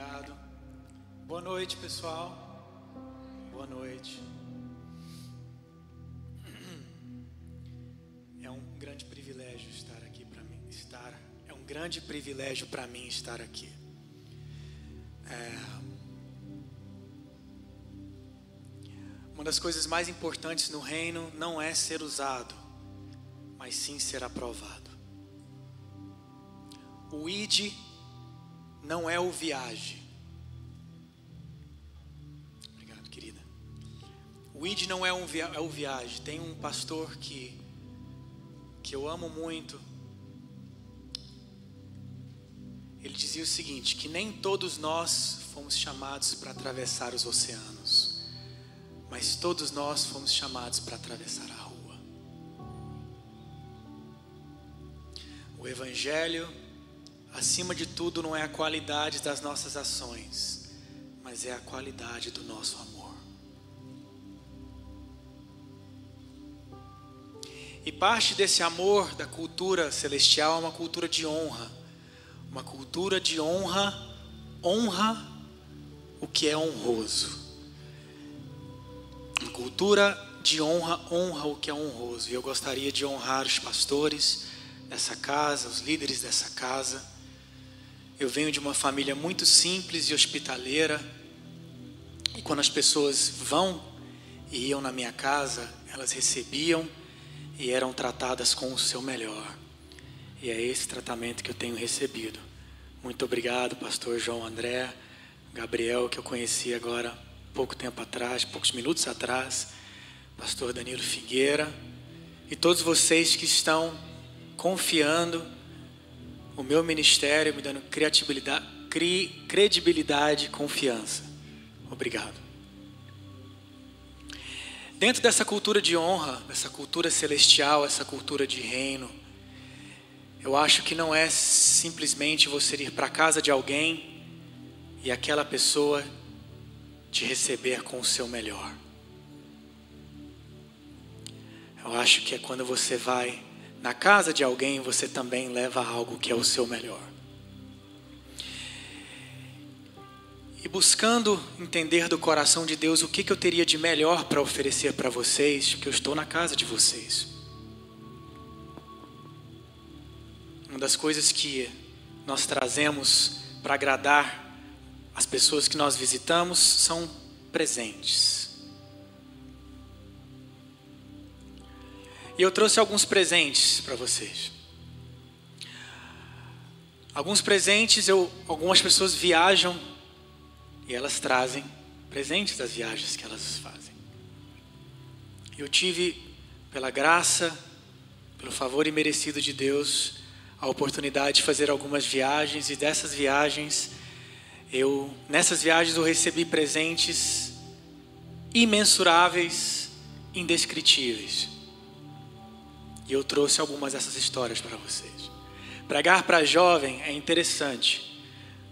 Obrigado. Boa noite, pessoal. Boa noite. É um grande privilégio estar aqui para mim. Estar é um grande privilégio para mim estar aqui. É, uma das coisas mais importantes no reino não é ser usado, mas sim ser aprovado. O id não é o viagem. Obrigado, querida. O id não é, um via é o viagem. Tem um pastor que que eu amo muito. Ele dizia o seguinte: que nem todos nós fomos chamados para atravessar os oceanos, mas todos nós fomos chamados para atravessar a rua. O Evangelho acima de tudo, não é a qualidade das nossas ações, mas é a qualidade do nosso amor. E parte desse amor da cultura celestial é uma cultura de honra. Uma cultura de honra, honra o que é honroso. Uma cultura de honra, honra o que é honroso. E eu gostaria de honrar os pastores dessa casa, os líderes dessa casa eu venho de uma família muito simples e hospitaleira. E quando as pessoas vão e iam na minha casa, elas recebiam e eram tratadas com o seu melhor. E é esse tratamento que eu tenho recebido. Muito obrigado, pastor João André, Gabriel, que eu conheci agora pouco tempo atrás, poucos minutos atrás, pastor Danilo Figueira, e todos vocês que estão confiando o meu ministério me dando criatividade, credibilidade e confiança. Obrigado. Dentro dessa cultura de honra, dessa cultura celestial, essa cultura de reino, eu acho que não é simplesmente você ir para a casa de alguém e aquela pessoa te receber com o seu melhor. Eu acho que é quando você vai na casa de alguém você também leva algo que é o seu melhor. E buscando entender do coração de Deus o que, que eu teria de melhor para oferecer para vocês, que eu estou na casa de vocês. Uma das coisas que nós trazemos para agradar as pessoas que nós visitamos são presentes. E eu trouxe alguns presentes para vocês. Alguns presentes, eu, algumas pessoas viajam e elas trazem presentes das viagens que elas fazem. Eu tive, pela graça, pelo favor imerecido de Deus, a oportunidade de fazer algumas viagens e dessas viagens, eu nessas viagens eu recebi presentes imensuráveis, indescritíveis. E eu trouxe algumas dessas histórias para vocês. Pregar para jovem é interessante,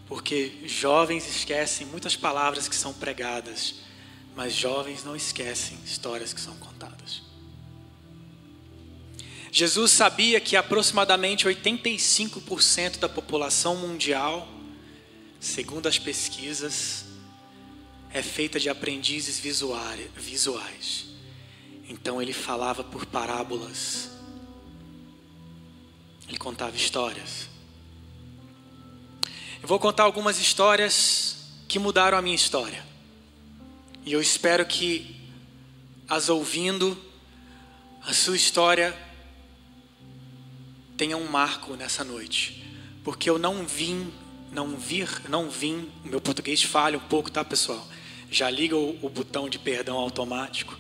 porque jovens esquecem muitas palavras que são pregadas, mas jovens não esquecem histórias que são contadas. Jesus sabia que aproximadamente 85% da população mundial, segundo as pesquisas, é feita de aprendizes visuais. Então ele falava por parábolas ele contava histórias. Eu vou contar algumas histórias que mudaram a minha história. E eu espero que, as ouvindo, a sua história tenha um marco nessa noite. Porque eu não vim, não vir, não vim, o meu português falha um pouco, tá, pessoal? Já liga o, o botão de perdão automático.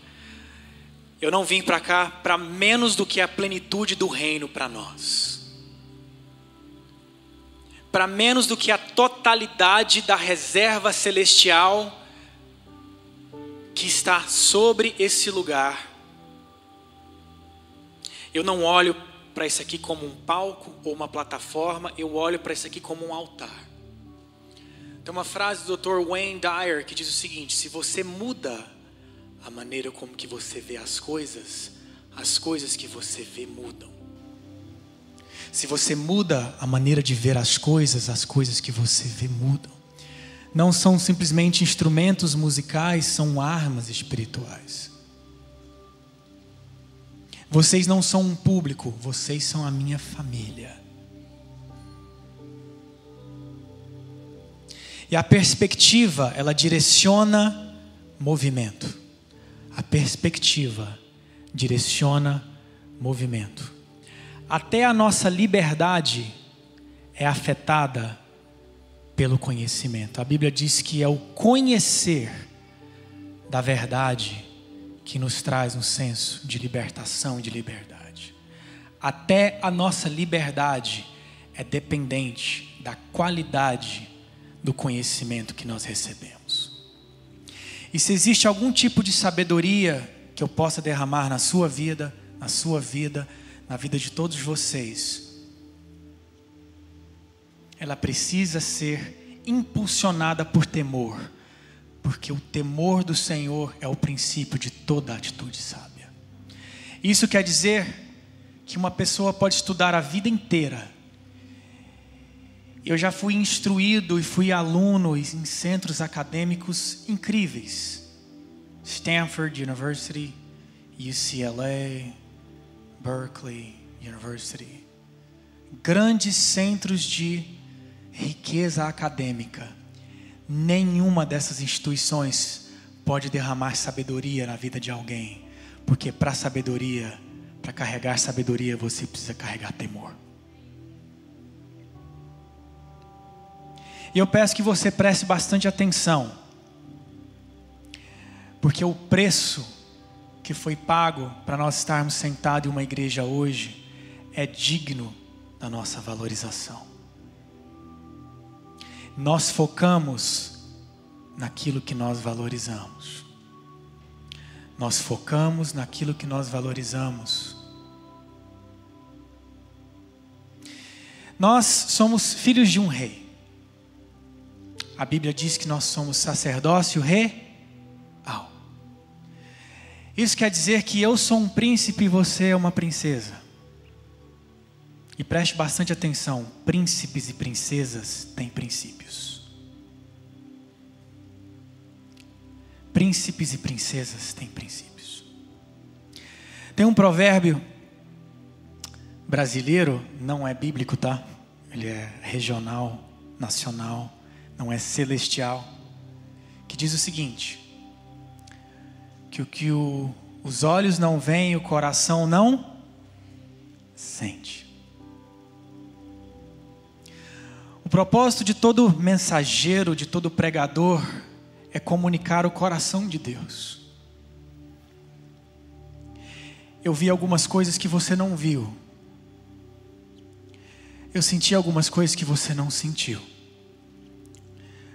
Eu não vim para cá para menos do que a plenitude do reino para nós para menos do que a totalidade da reserva celestial que está sobre esse lugar. Eu não olho para isso aqui como um palco ou uma plataforma, eu olho para isso aqui como um altar. Tem uma frase do Dr. Wayne Dyer que diz o seguinte: se você muda a maneira como que você vê as coisas, as coisas que você vê mudam. Se você muda a maneira de ver as coisas, as coisas que você vê mudam. não são simplesmente instrumentos musicais, são armas espirituais. Vocês não são um público, vocês são a minha família. E a perspectiva, ela direciona movimento. A perspectiva direciona movimento. Até a nossa liberdade é afetada pelo conhecimento. A Bíblia diz que é o conhecer da verdade que nos traz um senso de libertação e de liberdade. Até a nossa liberdade é dependente da qualidade do conhecimento que nós recebemos. E se existe algum tipo de sabedoria que eu possa derramar na sua vida, na sua vida, na vida de todos vocês, ela precisa ser impulsionada por temor porque o temor do Senhor é o princípio de toda atitude sábia. Isso quer dizer que uma pessoa pode estudar a vida inteira. Eu já fui instruído e fui aluno em centros acadêmicos incríveis. Stanford University, UCLA, Berkeley University. Grandes centros de riqueza acadêmica Nenhuma dessas instituições pode derramar sabedoria na vida de alguém, porque para sabedoria, para carregar sabedoria, você precisa carregar temor. E eu peço que você preste bastante atenção, porque o preço que foi pago para nós estarmos sentados em uma igreja hoje é digno da nossa valorização nós focamos naquilo que nós valorizamos. Nós focamos naquilo que nós valorizamos. Nós somos filhos de um rei. A Bíblia diz que nós somos sacerdócio real. Isso quer dizer que eu sou um príncipe e você é uma princesa. E preste bastante atenção: príncipes e princesas têm princípios. Príncipes e princesas têm princípios. Tem um provérbio brasileiro, não é bíblico, tá? Ele é regional, nacional, não é celestial, que diz o seguinte: que o que o, os olhos não veem, o coração não sente. O propósito de todo mensageiro, de todo pregador, é comunicar o coração de Deus. Eu vi algumas coisas que você não viu. Eu senti algumas coisas que você não sentiu.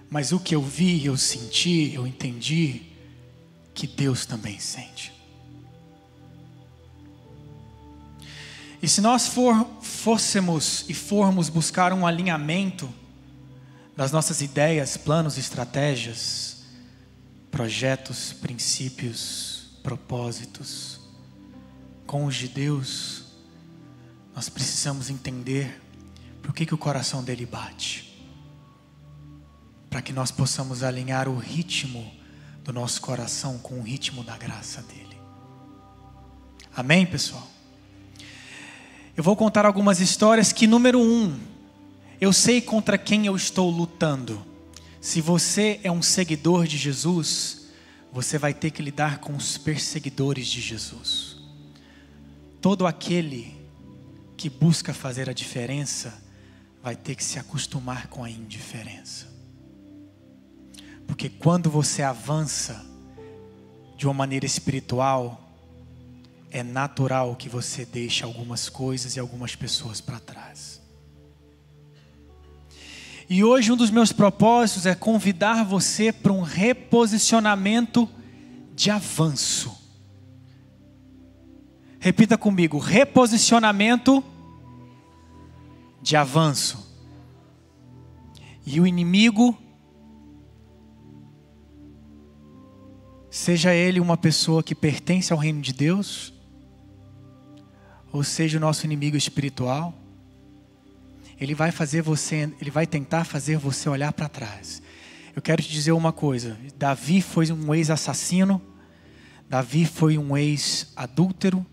Mas o que eu vi, eu senti, eu entendi que Deus também sente. E se nós for, fôssemos e formos buscar um alinhamento das nossas ideias, planos, estratégias, projetos, princípios, propósitos com os de Deus, nós precisamos entender por que, que o coração dele bate. Para que nós possamos alinhar o ritmo do nosso coração com o ritmo da graça dele. Amém, pessoal? Eu vou contar algumas histórias que, número um, eu sei contra quem eu estou lutando. Se você é um seguidor de Jesus, você vai ter que lidar com os perseguidores de Jesus. Todo aquele que busca fazer a diferença vai ter que se acostumar com a indiferença. Porque quando você avança de uma maneira espiritual, é natural que você deixe algumas coisas e algumas pessoas para trás. E hoje um dos meus propósitos é convidar você para um reposicionamento de avanço. Repita comigo: reposicionamento de avanço. E o inimigo, seja ele uma pessoa que pertence ao reino de Deus, ou seja o nosso inimigo espiritual, ele vai fazer você, ele vai tentar fazer você olhar para trás. Eu quero te dizer uma coisa: Davi foi um ex-assassino, Davi foi um ex-adúltero.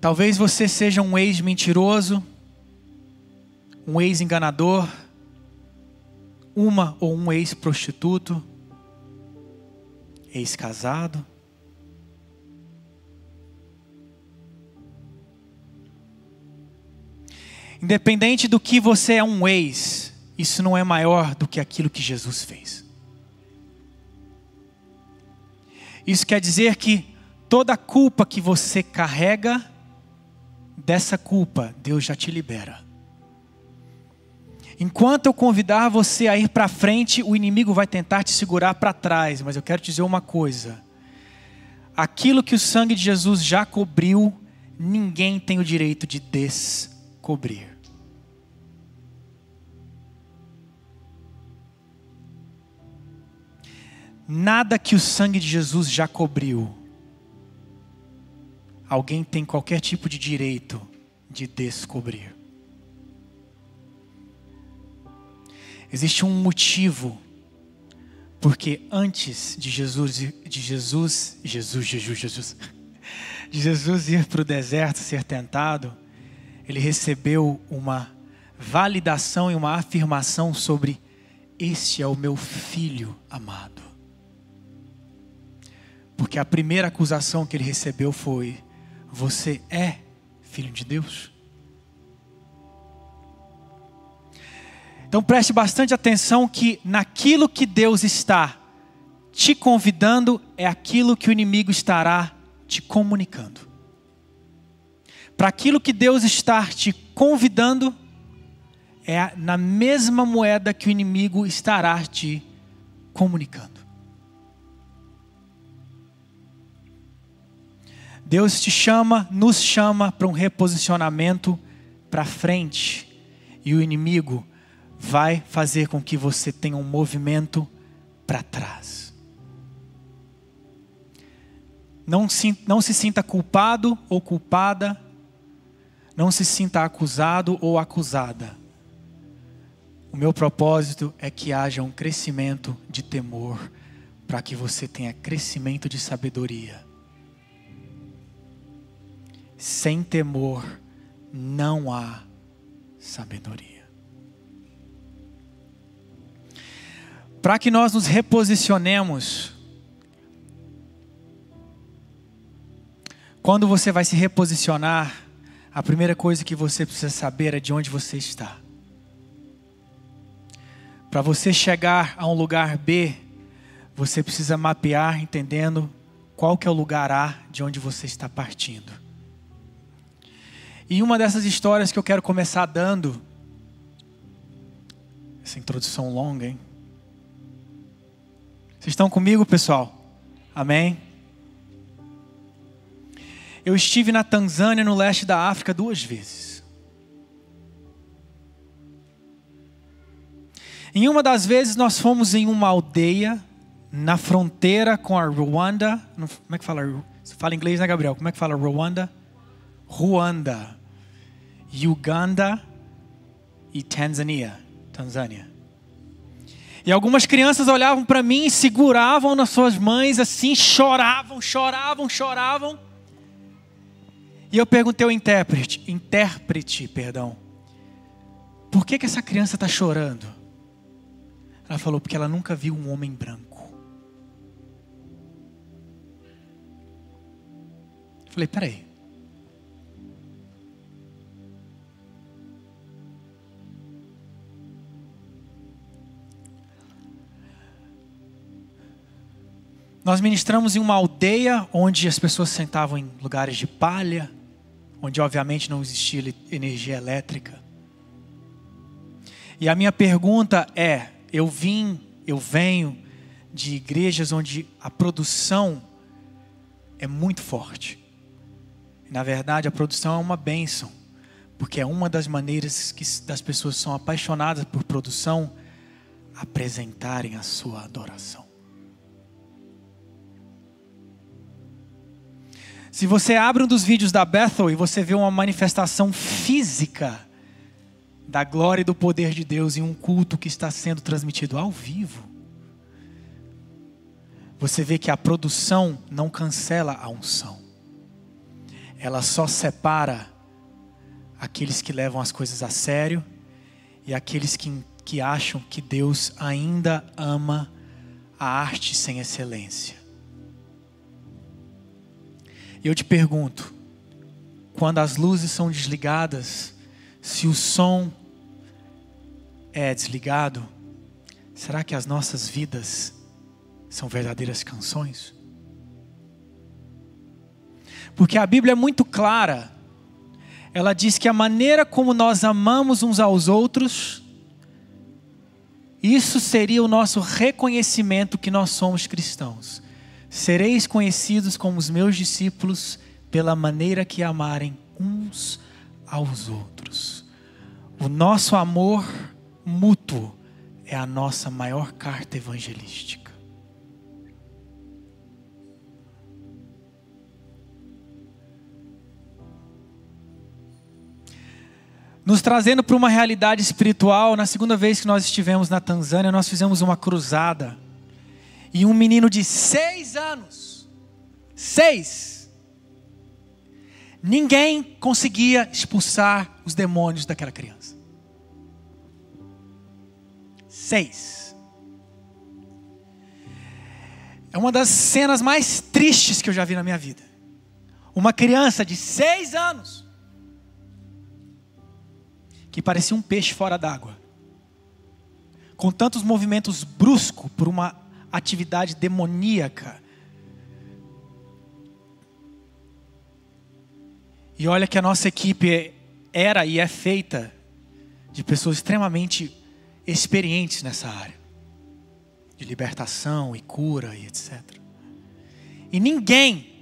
Talvez você seja um ex-mentiroso, um ex-enganador, uma ou um ex-prostituto, ex-casado. Independente do que você é um ex, isso não é maior do que aquilo que Jesus fez. Isso quer dizer que toda culpa que você carrega, dessa culpa, Deus já te libera. Enquanto eu convidar você a ir para frente, o inimigo vai tentar te segurar para trás, mas eu quero te dizer uma coisa: aquilo que o sangue de Jesus já cobriu, ninguém tem o direito de descobrir. Nada que o sangue de Jesus já cobriu, alguém tem qualquer tipo de direito de descobrir. Existe um motivo porque antes de Jesus de Jesus Jesus Jesus Jesus de Jesus ir para o deserto ser tentado, ele recebeu uma validação e uma afirmação sobre este é o meu filho amado. Porque a primeira acusação que ele recebeu foi: Você é filho de Deus? Então preste bastante atenção que naquilo que Deus está te convidando é aquilo que o inimigo estará te comunicando. Para aquilo que Deus está te convidando é na mesma moeda que o inimigo estará te comunicando. Deus te chama, nos chama para um reposicionamento para frente. E o inimigo vai fazer com que você tenha um movimento para trás. Não se, não se sinta culpado ou culpada. Não se sinta acusado ou acusada. O meu propósito é que haja um crescimento de temor, para que você tenha crescimento de sabedoria sem temor não há sabedoria. Para que nós nos reposicionemos, quando você vai se reposicionar, a primeira coisa que você precisa saber é de onde você está. Para você chegar a um lugar B, você precisa mapear entendendo qual que é o lugar A de onde você está partindo. E uma dessas histórias que eu quero começar dando, essa introdução longa, hein? Vocês estão comigo, pessoal? Amém? Eu estive na Tanzânia, no leste da África, duas vezes. Em uma das vezes, nós fomos em uma aldeia na fronteira com a Ruanda. Como é que fala? Você fala inglês, né, Gabriel? Como é que fala Ruanda? Ruanda. Uganda e Tanzânia. Tanzânia. E algumas crianças olhavam para mim, seguravam nas suas mães assim, choravam, choravam, choravam. E eu perguntei ao intérprete, intérprete, perdão, por que, que essa criança está chorando? Ela falou, porque ela nunca viu um homem branco. Eu falei, peraí. Nós ministramos em uma aldeia onde as pessoas sentavam em lugares de palha, onde obviamente não existia energia elétrica. E a minha pergunta é: eu vim, eu venho de igrejas onde a produção é muito forte. Na verdade, a produção é uma bênção, porque é uma das maneiras que das pessoas são apaixonadas por produção apresentarem a sua adoração. Se você abre um dos vídeos da Bethel e você vê uma manifestação física da glória e do poder de Deus em um culto que está sendo transmitido ao vivo, você vê que a produção não cancela a unção, ela só separa aqueles que levam as coisas a sério e aqueles que, que acham que Deus ainda ama a arte sem excelência. E eu te pergunto, quando as luzes são desligadas, se o som é desligado, será que as nossas vidas são verdadeiras canções? Porque a Bíblia é muito clara. Ela diz que a maneira como nós amamos uns aos outros, isso seria o nosso reconhecimento que nós somos cristãos. Sereis conhecidos como os meus discípulos pela maneira que amarem uns aos outros. O nosso amor mútuo é a nossa maior carta evangelística. Nos trazendo para uma realidade espiritual, na segunda vez que nós estivemos na Tanzânia, nós fizemos uma cruzada e um menino de seis anos, seis, ninguém conseguia expulsar os demônios daquela criança. Seis. É uma das cenas mais tristes que eu já vi na minha vida. Uma criança de seis anos que parecia um peixe fora d'água, com tantos movimentos bruscos por uma atividade demoníaca. E olha que a nossa equipe era e é feita de pessoas extremamente experientes nessa área de libertação e cura e etc. E ninguém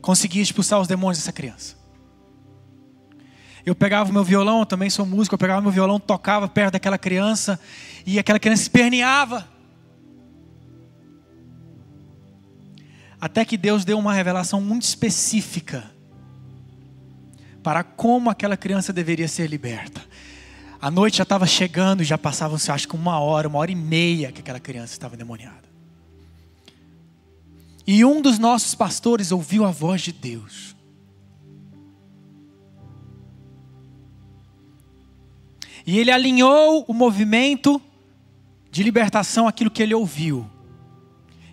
conseguia expulsar os demônios dessa criança. Eu pegava o meu violão, também sou músico, eu pegava meu violão, tocava perto daquela criança e aquela criança esperneava. Até que Deus deu uma revelação muito específica para como aquela criança deveria ser liberta. A noite já estava chegando já passavam, acho que uma hora, uma hora e meia que aquela criança estava demoniada. E um dos nossos pastores ouviu a voz de Deus. E ele alinhou o movimento de libertação àquilo que ele ouviu.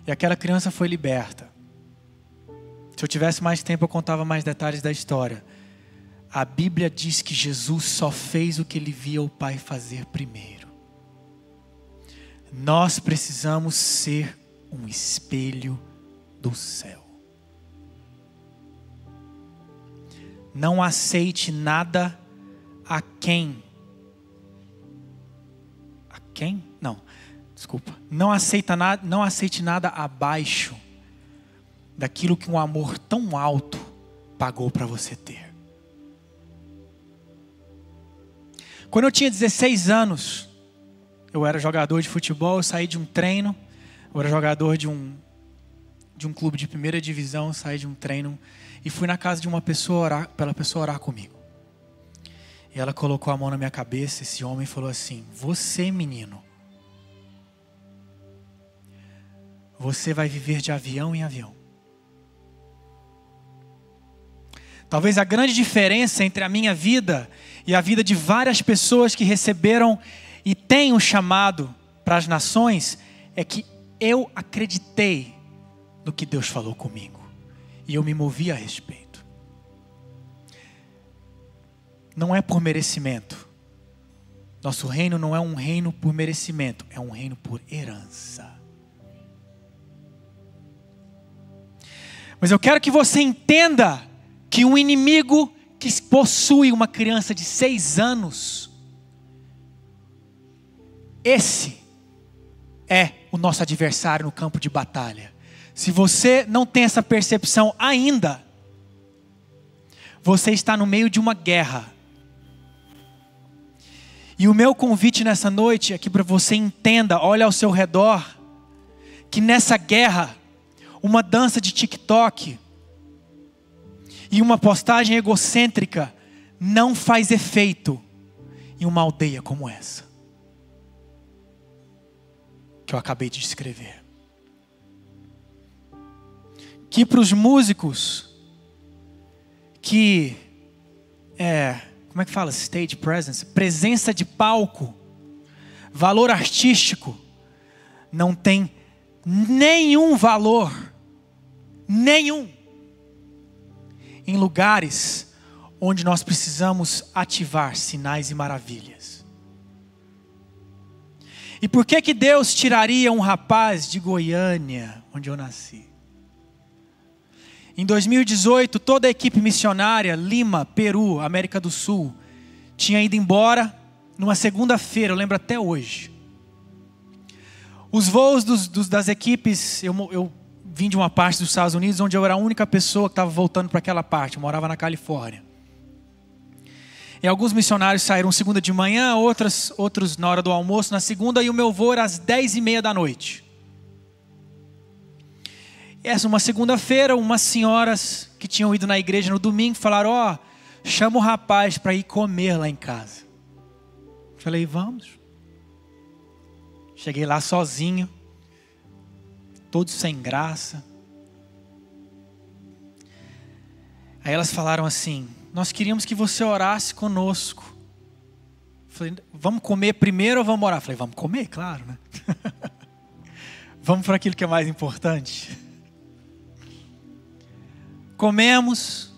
E aquela criança foi liberta. Se eu tivesse mais tempo, eu contava mais detalhes da história. A Bíblia diz que Jesus só fez o que ele via o Pai fazer primeiro. Nós precisamos ser um espelho do céu. Não aceite nada a quem. A quem? Não, desculpa. Não aceita nada, não aceite nada abaixo daquilo que um amor tão alto pagou para você ter. Quando eu tinha 16 anos, eu era jogador de futebol, eu saí de um treino, eu era jogador de um de um clube de primeira divisão, saí de um treino e fui na casa de uma pessoa orar, pela pessoa orar comigo. E ela colocou a mão na minha cabeça, esse homem falou assim: "Você, menino, você vai viver de avião em avião. Talvez a grande diferença entre a minha vida e a vida de várias pessoas que receberam e têm o um chamado para as nações é que eu acreditei no que Deus falou comigo e eu me movi a respeito. Não é por merecimento. Nosso reino não é um reino por merecimento, é um reino por herança. Mas eu quero que você entenda que um inimigo que possui uma criança de seis anos, esse é o nosso adversário no campo de batalha. Se você não tem essa percepção ainda, você está no meio de uma guerra. E o meu convite nessa noite é que para você entenda, olhe ao seu redor, que nessa guerra, uma dança de TikTok, e uma postagem egocêntrica não faz efeito em uma aldeia como essa, que eu acabei de descrever. Que para os músicos que é, como é que fala? Stage presence, presença de palco, valor artístico, não tem nenhum valor, nenhum, em lugares onde nós precisamos ativar sinais e maravilhas. E por que que Deus tiraria um rapaz de Goiânia, onde eu nasci? Em 2018, toda a equipe missionária, Lima, Peru, América do Sul, tinha ido embora numa segunda-feira, eu lembro até hoje. Os voos dos, dos, das equipes, eu, eu vim de uma parte dos Estados Unidos onde eu era a única pessoa que estava voltando para aquela parte, eu morava na Califórnia. E alguns missionários saíram segunda de manhã, outras, outros na hora do almoço, na segunda, e o meu voo era às dez e meia da noite. Essa uma segunda-feira, umas senhoras que tinham ido na igreja no domingo falaram: Ó, oh, chama o rapaz para ir comer lá em casa. Falei: Vamos. Cheguei lá sozinho, todo sem graça. Aí elas falaram assim: Nós queríamos que você orasse conosco. Falei: Vamos comer primeiro ou vamos orar? Falei: Vamos comer, claro, né? vamos para aquilo que é mais importante. Comemos.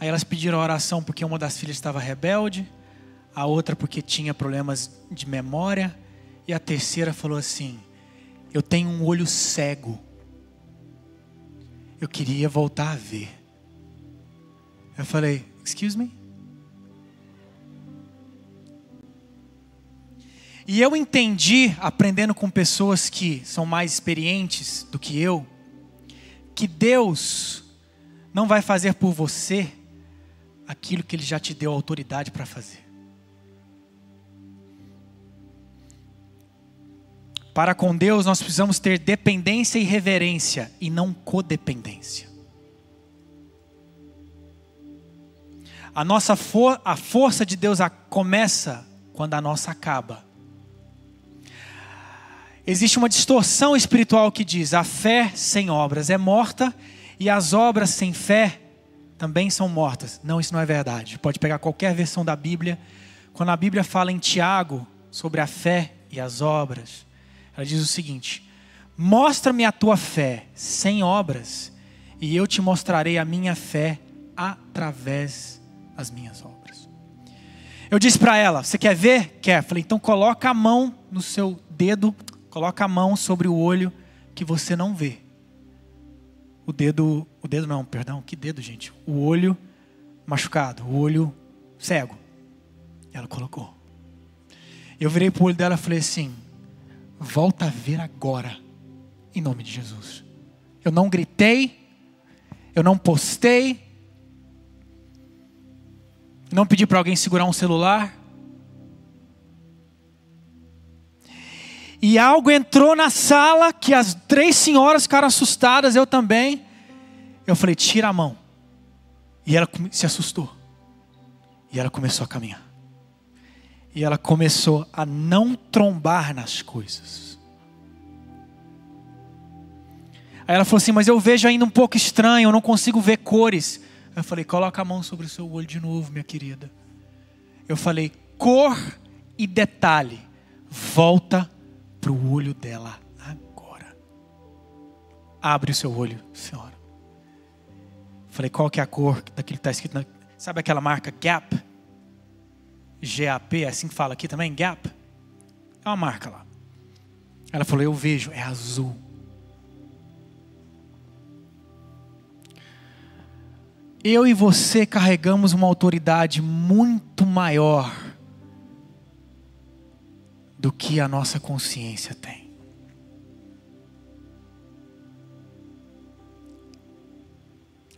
Aí elas pediram oração porque uma das filhas estava rebelde, a outra porque tinha problemas de memória e a terceira falou assim: Eu tenho um olho cego. Eu queria voltar a ver. Eu falei: Excuse me? E eu entendi, aprendendo com pessoas que são mais experientes do que eu, que Deus não vai fazer por você aquilo que Ele já te deu autoridade para fazer. Para com Deus nós precisamos ter dependência e reverência e não codependência. A nossa for a força de Deus começa quando a nossa acaba. Existe uma distorção espiritual que diz: a fé sem obras é morta e as obras sem fé também são mortas. Não, isso não é verdade. Pode pegar qualquer versão da Bíblia. Quando a Bíblia fala em Tiago sobre a fé e as obras, ela diz o seguinte: Mostra-me a tua fé sem obras, e eu te mostrarei a minha fé através das minhas obras. Eu disse para ela: Você quer ver? Quer. Falei: Então coloca a mão no seu dedo, coloca a mão sobre o olho que você não vê. O dedo, o dedo não, perdão, que dedo, gente? O olho machucado, o olho cego. Ela colocou. Eu virei para o olho dela e falei assim: volta a ver agora, em nome de Jesus. Eu não gritei, eu não postei, não pedi para alguém segurar um celular. E algo entrou na sala que as três senhoras ficaram assustadas, eu também. Eu falei: tira a mão. E ela se assustou. E ela começou a caminhar. E ela começou a não trombar nas coisas. Aí ela falou assim: Mas eu vejo ainda um pouco estranho, eu não consigo ver cores. Eu falei: Coloca a mão sobre o seu olho de novo, minha querida. Eu falei: Cor e detalhe. Volta para o olho dela agora. Abre o seu olho, senhora. Falei: Qual que é a cor daquilo que está escrito? Na... Sabe aquela marca Gap? GAP, é assim que fala aqui também, Gap. É uma marca lá. Ela falou: Eu vejo, é azul. Eu e você carregamos uma autoridade muito maior do que a nossa consciência tem.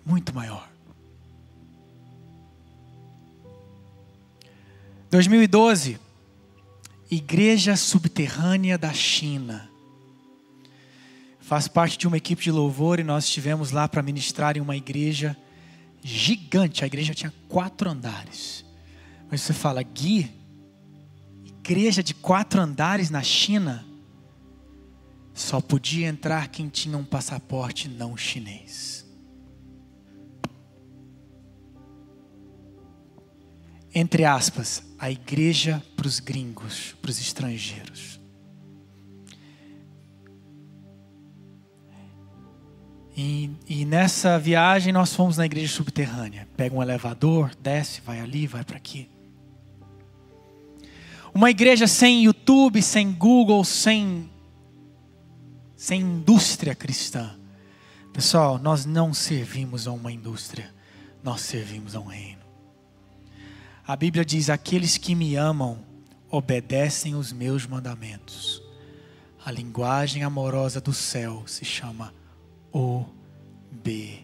Muito maior. 2012, Igreja Subterrânea da China. Faz parte de uma equipe de louvor e nós estivemos lá para ministrar em uma igreja gigante. A igreja tinha quatro andares. Mas você fala, Gui, igreja de quatro andares na China, só podia entrar quem tinha um passaporte não chinês. Entre aspas, a igreja para os gringos, para os estrangeiros. E, e, nessa viagem nós fomos na igreja subterrânea. Pega um elevador, desce, vai ali, vai para aqui. Uma igreja sem YouTube, sem Google, sem, sem indústria cristã. Pessoal, nós não servimos a uma indústria, nós servimos a um reino. A Bíblia diz: Aqueles que me amam obedecem os meus mandamentos. A linguagem amorosa do céu se chama obediência.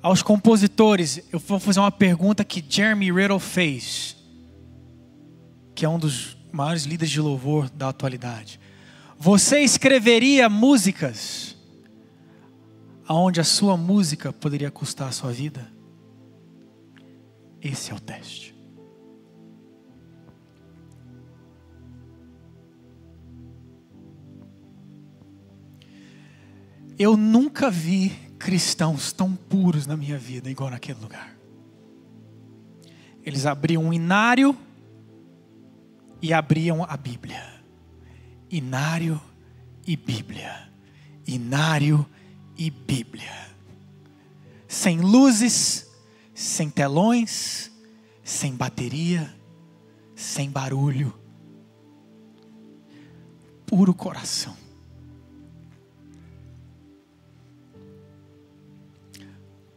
Aos compositores, eu vou fazer uma pergunta que Jeremy Riddle fez, que é um dos maiores líderes de louvor da atualidade. Você escreveria músicas aonde a sua música poderia custar a sua vida? Esse é o teste. Eu nunca vi cristãos tão puros na minha vida igual naquele lugar. Eles abriam um inário e abriam a Bíblia. Inário e Bíblia. Inário e Bíblia. Sem luzes, sem telões, sem bateria, sem barulho. Puro coração.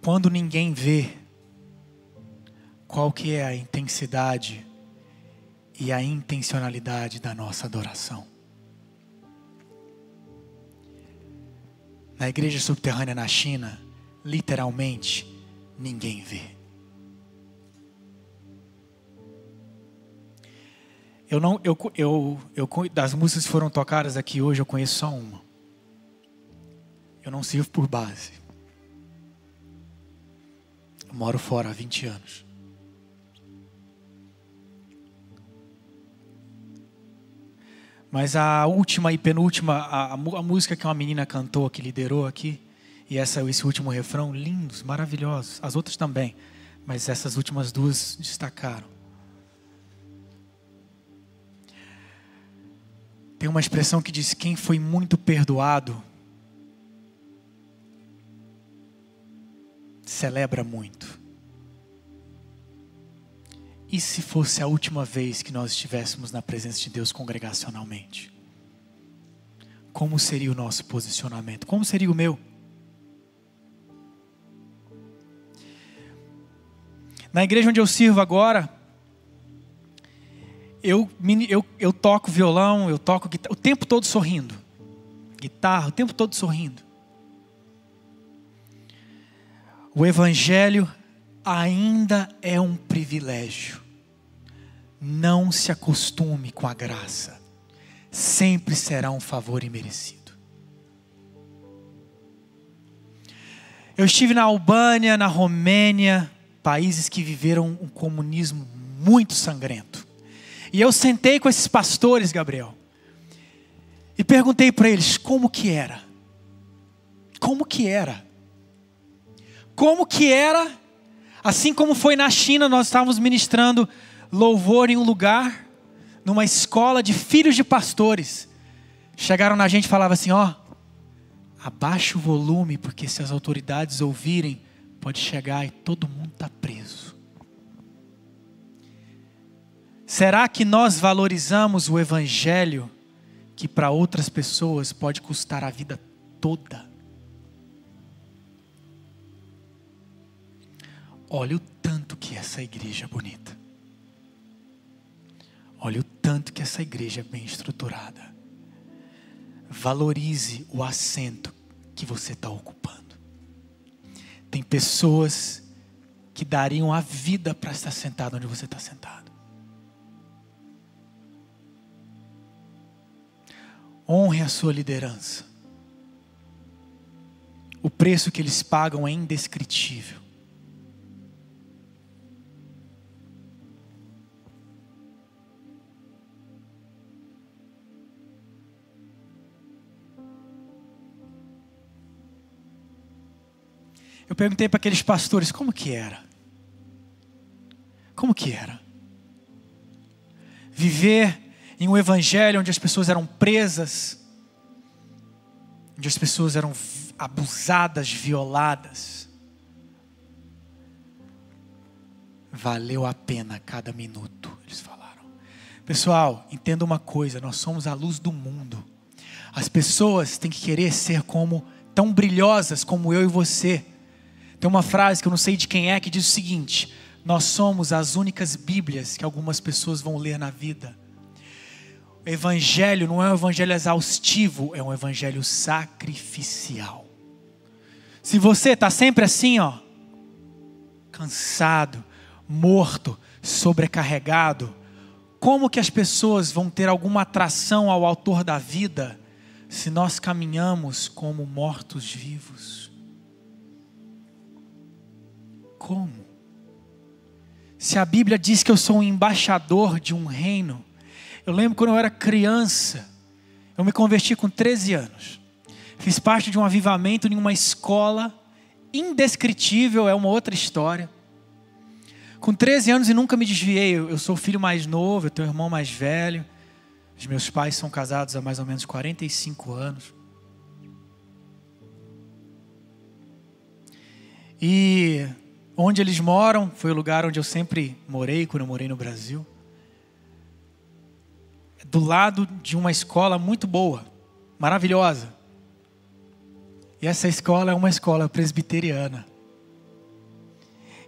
Quando ninguém vê qual que é a intensidade e a intencionalidade da nossa adoração. Na igreja subterrânea na China, literalmente, ninguém vê. Eu não, eu, eu, eu, das músicas que foram tocadas aqui hoje, eu conheço só uma. Eu não sirvo por base. Eu moro fora há 20 anos. Mas a última e penúltima, a, a, música que uma menina cantou, que liderou aqui, e essa, esse último refrão, lindos, maravilhosos. As outras também, mas essas últimas duas destacaram. Tem uma expressão que diz: quem foi muito perdoado celebra muito. E se fosse a última vez que nós estivéssemos na presença de Deus congregacionalmente? Como seria o nosso posicionamento? Como seria o meu? Na igreja onde eu sirvo agora, eu, eu, eu toco violão, eu toco guitarra, o tempo todo sorrindo. Guitarra, o tempo todo sorrindo. O Evangelho ainda é um privilégio. Não se acostume com a graça, sempre será um favor imerecido. Eu estive na Albânia, na Romênia, países que viveram um comunismo muito sangrento. E eu sentei com esses pastores, Gabriel, e perguntei para eles como que era. Como que era? como que era, assim como foi na China, nós estávamos ministrando louvor em um lugar, numa escola de filhos de pastores. Chegaram na gente e falavam assim: ó, abaixa o volume, porque se as autoridades ouvirem, pode chegar e todo mundo está preso. Será que nós valorizamos o Evangelho que para outras pessoas pode custar a vida toda? Olha o tanto que essa igreja é bonita. Olha o tanto que essa igreja é bem estruturada. Valorize o assento que você está ocupando. Tem pessoas que dariam a vida para estar sentado onde você está sentado. Honre a sua liderança. o preço que eles pagam é indescritível. Eu perguntei para aqueles pastores como que era. Como que era? Viver em um evangelho onde as pessoas eram presas, onde as pessoas eram abusadas, violadas. Valeu a pena cada minuto, eles falaram. Pessoal, entenda uma coisa: nós somos a luz do mundo. As pessoas têm que querer ser como tão brilhosas como eu e você. Tem uma frase que eu não sei de quem é que diz o seguinte: Nós somos as únicas Bíblias que algumas pessoas vão ler na vida. O Evangelho não é um evangelho exaustivo, é um evangelho sacrificial. Se você está sempre assim, ó, cansado, morto, sobrecarregado, como que as pessoas vão ter alguma atração ao autor da vida se nós caminhamos como mortos-vivos? Como? Se a Bíblia diz que eu sou um embaixador de um reino, eu lembro quando eu era criança, eu me converti com 13 anos. Fiz parte de um avivamento em uma escola indescritível, é uma outra história. Com 13 anos e nunca me desviei. Eu sou filho mais novo, eu tenho um irmão mais velho. Os meus pais são casados há mais ou menos 45 anos. E Onde eles moram foi o lugar onde eu sempre morei quando eu morei no Brasil. Do lado de uma escola muito boa, maravilhosa. E essa escola é uma escola presbiteriana.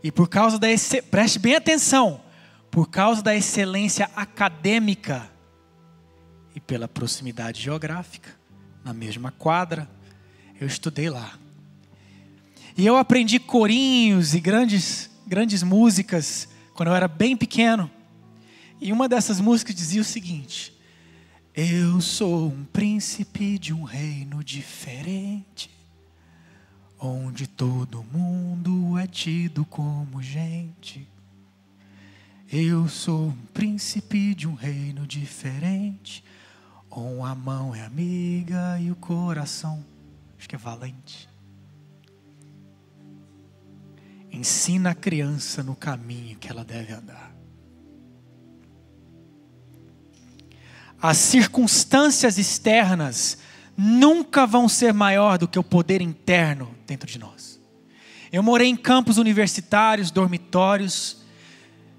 E por causa da preste bem atenção, por causa da excelência acadêmica e pela proximidade geográfica, na mesma quadra, eu estudei lá. E eu aprendi corinhos e grandes, grandes músicas quando eu era bem pequeno. E uma dessas músicas dizia o seguinte: Eu sou um príncipe de um reino diferente, onde todo mundo é tido como gente. Eu sou um príncipe de um reino diferente, onde a mão é amiga e o coração, acho que é valente. Ensina a criança no caminho que ela deve andar. As circunstâncias externas nunca vão ser maior do que o poder interno dentro de nós. Eu morei em campos universitários, dormitórios.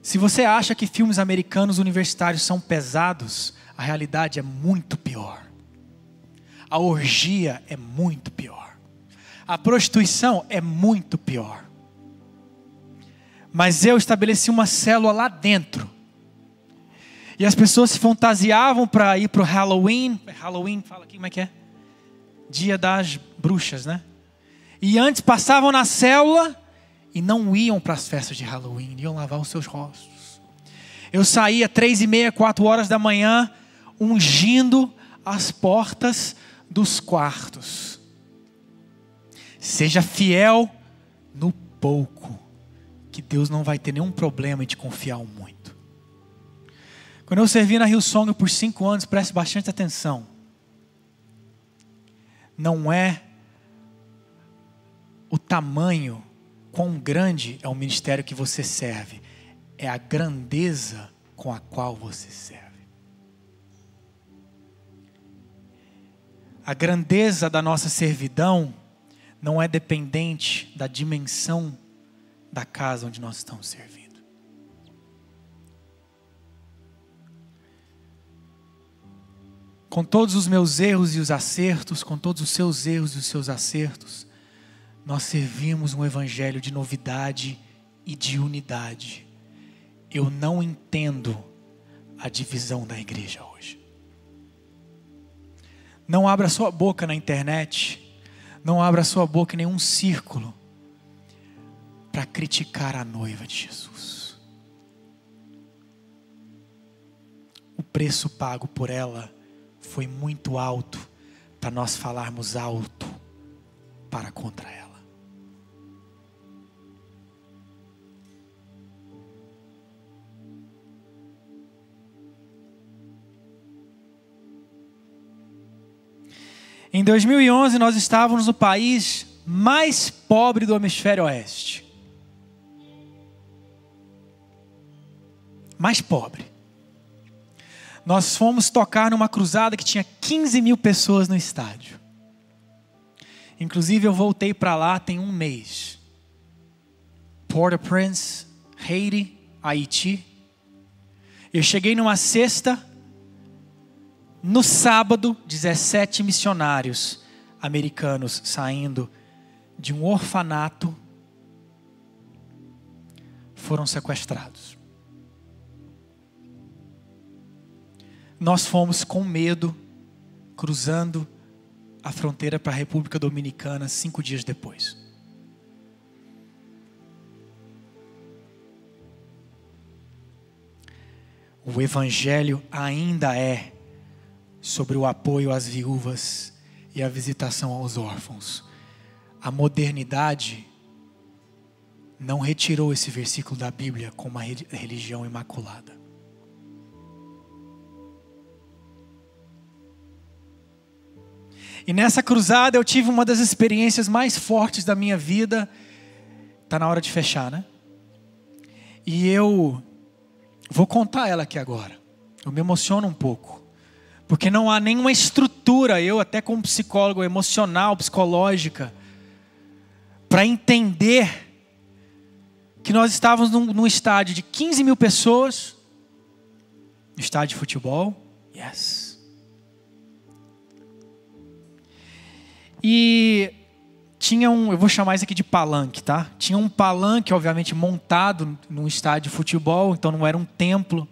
Se você acha que filmes americanos universitários são pesados, a realidade é muito pior. A orgia é muito pior. A prostituição é muito pior. Mas eu estabeleci uma célula lá dentro. E as pessoas se fantasiavam para ir para o Halloween. Halloween, fala aqui como é que é? Dia das bruxas, né? E antes passavam na célula e não iam para as festas de Halloween, iam lavar os seus rostos. Eu saía três e meia, quatro horas da manhã, ungindo as portas dos quartos. Seja fiel no pouco que Deus não vai ter nenhum problema em te confiar muito. Quando eu servi na Rio Song por cinco anos, preste bastante atenção. Não é o tamanho, quão grande é o ministério que você serve, é a grandeza com a qual você serve. A grandeza da nossa servidão não é dependente da dimensão da casa onde nós estamos servindo. Com todos os meus erros e os acertos, com todos os seus erros e os seus acertos, nós servimos um evangelho de novidade e de unidade. Eu não entendo a divisão da igreja hoje. Não abra sua boca na internet, não abra sua boca em nenhum círculo para criticar a noiva de Jesus. O preço pago por ela foi muito alto para nós falarmos alto para contra ela. Em 2011, nós estávamos no país mais pobre do hemisfério oeste. Mais pobre. Nós fomos tocar numa cruzada que tinha 15 mil pessoas no estádio. Inclusive, eu voltei para lá tem um mês. Port-au-Prince, Haiti, Haiti. Eu cheguei numa sexta, no sábado, 17 missionários americanos saindo de um orfanato foram sequestrados. Nós fomos com medo, cruzando a fronteira para a República Dominicana cinco dias depois. O Evangelho ainda é sobre o apoio às viúvas e a visitação aos órfãos. A modernidade não retirou esse versículo da Bíblia como uma religião imaculada. E nessa cruzada eu tive uma das experiências mais fortes da minha vida. Tá na hora de fechar, né? E eu vou contar ela aqui agora. Eu me emociono um pouco. Porque não há nenhuma estrutura, eu até como psicólogo emocional, psicológica, para entender que nós estávamos num, num, estádio de 15 mil pessoas, estádio de futebol, yes. E tinha um, eu vou chamar isso aqui de palanque, tá? Tinha um palanque, obviamente, montado num estádio de futebol, então não era um templo.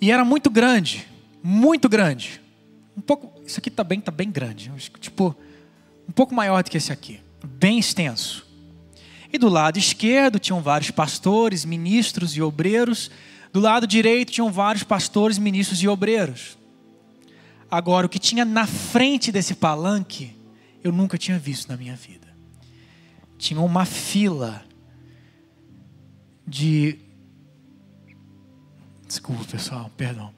E era muito grande muito grande. Um pouco, isso aqui está bem, tá bem grande. Tipo, um pouco maior do que esse aqui. Bem extenso. E do lado esquerdo tinham vários pastores, ministros e obreiros. Do lado direito tinham vários pastores, ministros e obreiros. Agora, o que tinha na frente desse palanque, eu nunca tinha visto na minha vida. Tinha uma fila de. Desculpa, pessoal, perdão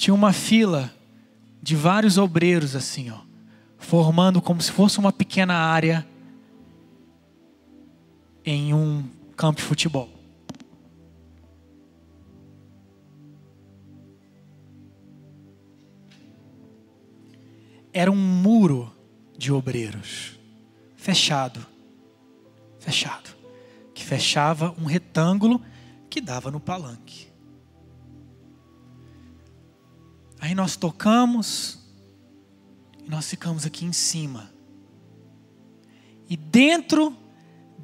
tinha uma fila de vários obreiros assim, ó, formando como se fosse uma pequena área em um campo de futebol. Era um muro de obreiros, fechado, fechado, que fechava um retângulo que dava no palanque. Aí nós tocamos e nós ficamos aqui em cima. E dentro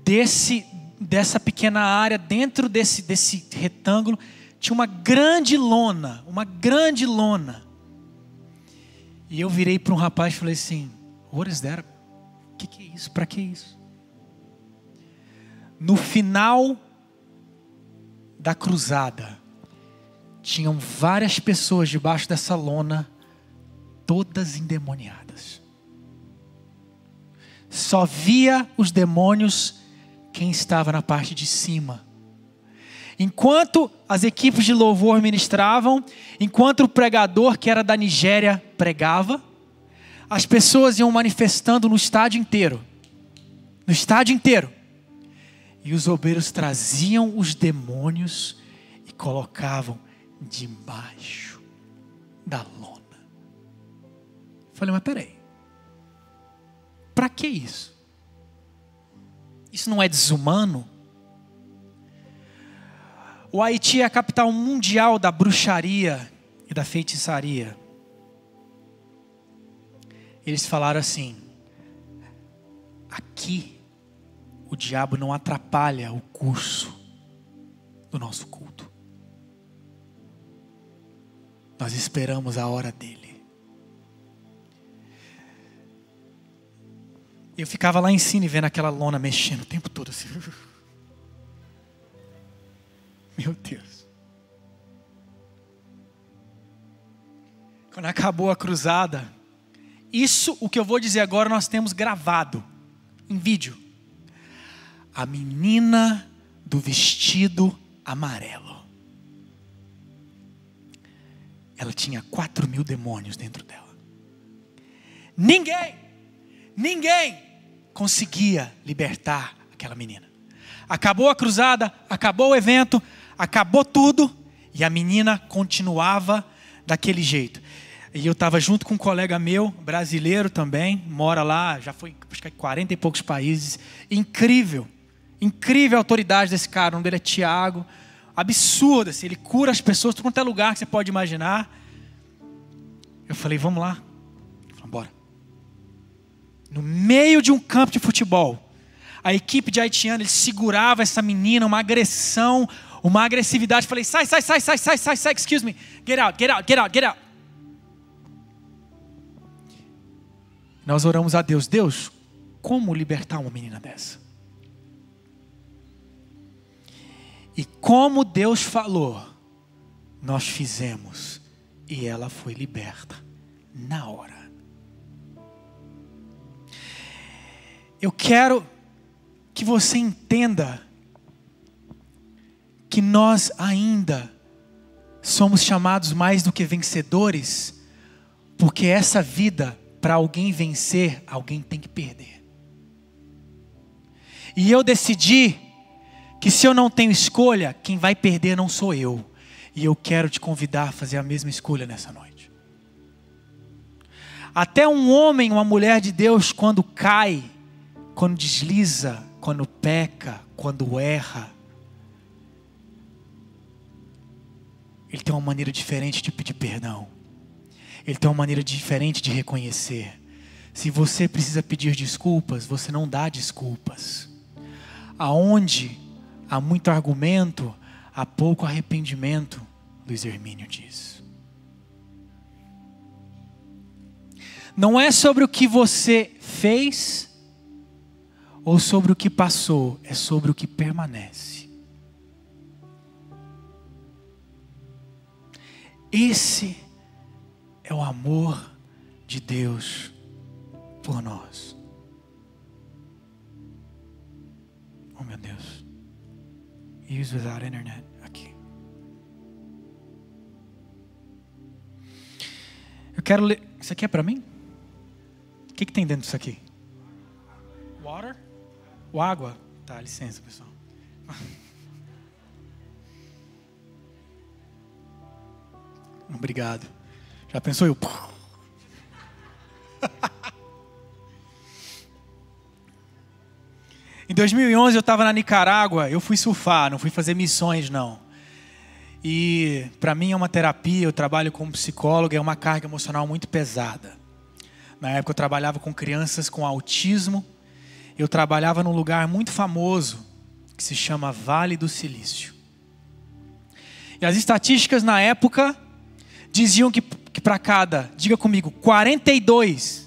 desse dessa pequena área, dentro desse desse retângulo, tinha uma grande lona, uma grande lona. E eu virei para um rapaz e falei assim: "What is that? O que, que é isso? Para que isso?" No final da cruzada, tinham várias pessoas debaixo dessa lona, todas endemoniadas. Só via os demônios quem estava na parte de cima. Enquanto as equipes de louvor ministravam, enquanto o pregador, que era da Nigéria, pregava, as pessoas iam manifestando no estádio inteiro. No estádio inteiro. E os obreiros traziam os demônios e colocavam debaixo da lona. Falei, mas peraí. Para que isso? Isso não é desumano? O Haiti é a capital mundial da bruxaria e da feitiçaria. Eles falaram assim: aqui o diabo não atrapalha o curso do nosso culto. Nós esperamos a hora dele. Eu ficava lá em cima vendo aquela lona mexendo o tempo todo assim. Meu Deus. Quando acabou a cruzada, Isso, o que eu vou dizer agora, nós temos gravado em vídeo. A menina do vestido amarelo. Ela tinha quatro mil demônios dentro dela. Ninguém, ninguém conseguia libertar aquela menina. Acabou a cruzada, acabou o evento, acabou tudo e a menina continuava daquele jeito. E eu estava junto com um colega meu, brasileiro também, mora lá, já foi acho que 40 e poucos países. Incrível, incrível a autoridade desse cara. O nome dele é Tiago. Absurdo, assim, ele cura as pessoas, tudo quanto é lugar que você pode imaginar. Eu falei, vamos lá. Vamos embora. No meio de um campo de futebol, a equipe de haitiano, ele segurava essa menina, uma agressão, uma agressividade. Falei, sai, sai, sai, sai, sai, sai, sai, excuse me. Get out, get out, get out, get out. Nós oramos a Deus, Deus, como libertar uma menina dessa? E como Deus falou, nós fizemos e ela foi liberta na hora. Eu quero que você entenda que nós ainda somos chamados mais do que vencedores, porque essa vida, para alguém vencer, alguém tem que perder. E eu decidi que se eu não tenho escolha, quem vai perder não sou eu. E eu quero te convidar a fazer a mesma escolha nessa noite. Até um homem, uma mulher de Deus, quando cai, quando desliza, quando peca, quando erra, ele tem uma maneira diferente de pedir perdão. Ele tem uma maneira diferente de reconhecer. Se você precisa pedir desculpas, você não dá desculpas. Aonde há muito argumento, há pouco arrependimento, Luiz Hermínio diz. Não é sobre o que você fez ou sobre o que passou, é sobre o que permanece. Esse é o amor de Deus por nós. Oh meu Deus. Use without internet aqui. Eu quero ler. Isso aqui é para mim? O que, que tem dentro disso aqui? Water? O água? Tá, licença, pessoal. Obrigado. Já pensou eu? Em 2011 eu estava na Nicarágua, eu fui surfar, não fui fazer missões não. E para mim é uma terapia, eu trabalho como psicólogo, é uma carga emocional muito pesada. Na época eu trabalhava com crianças com autismo. Eu trabalhava num lugar muito famoso que se chama Vale do Silício. E as estatísticas na época diziam que, que para cada, diga comigo, 42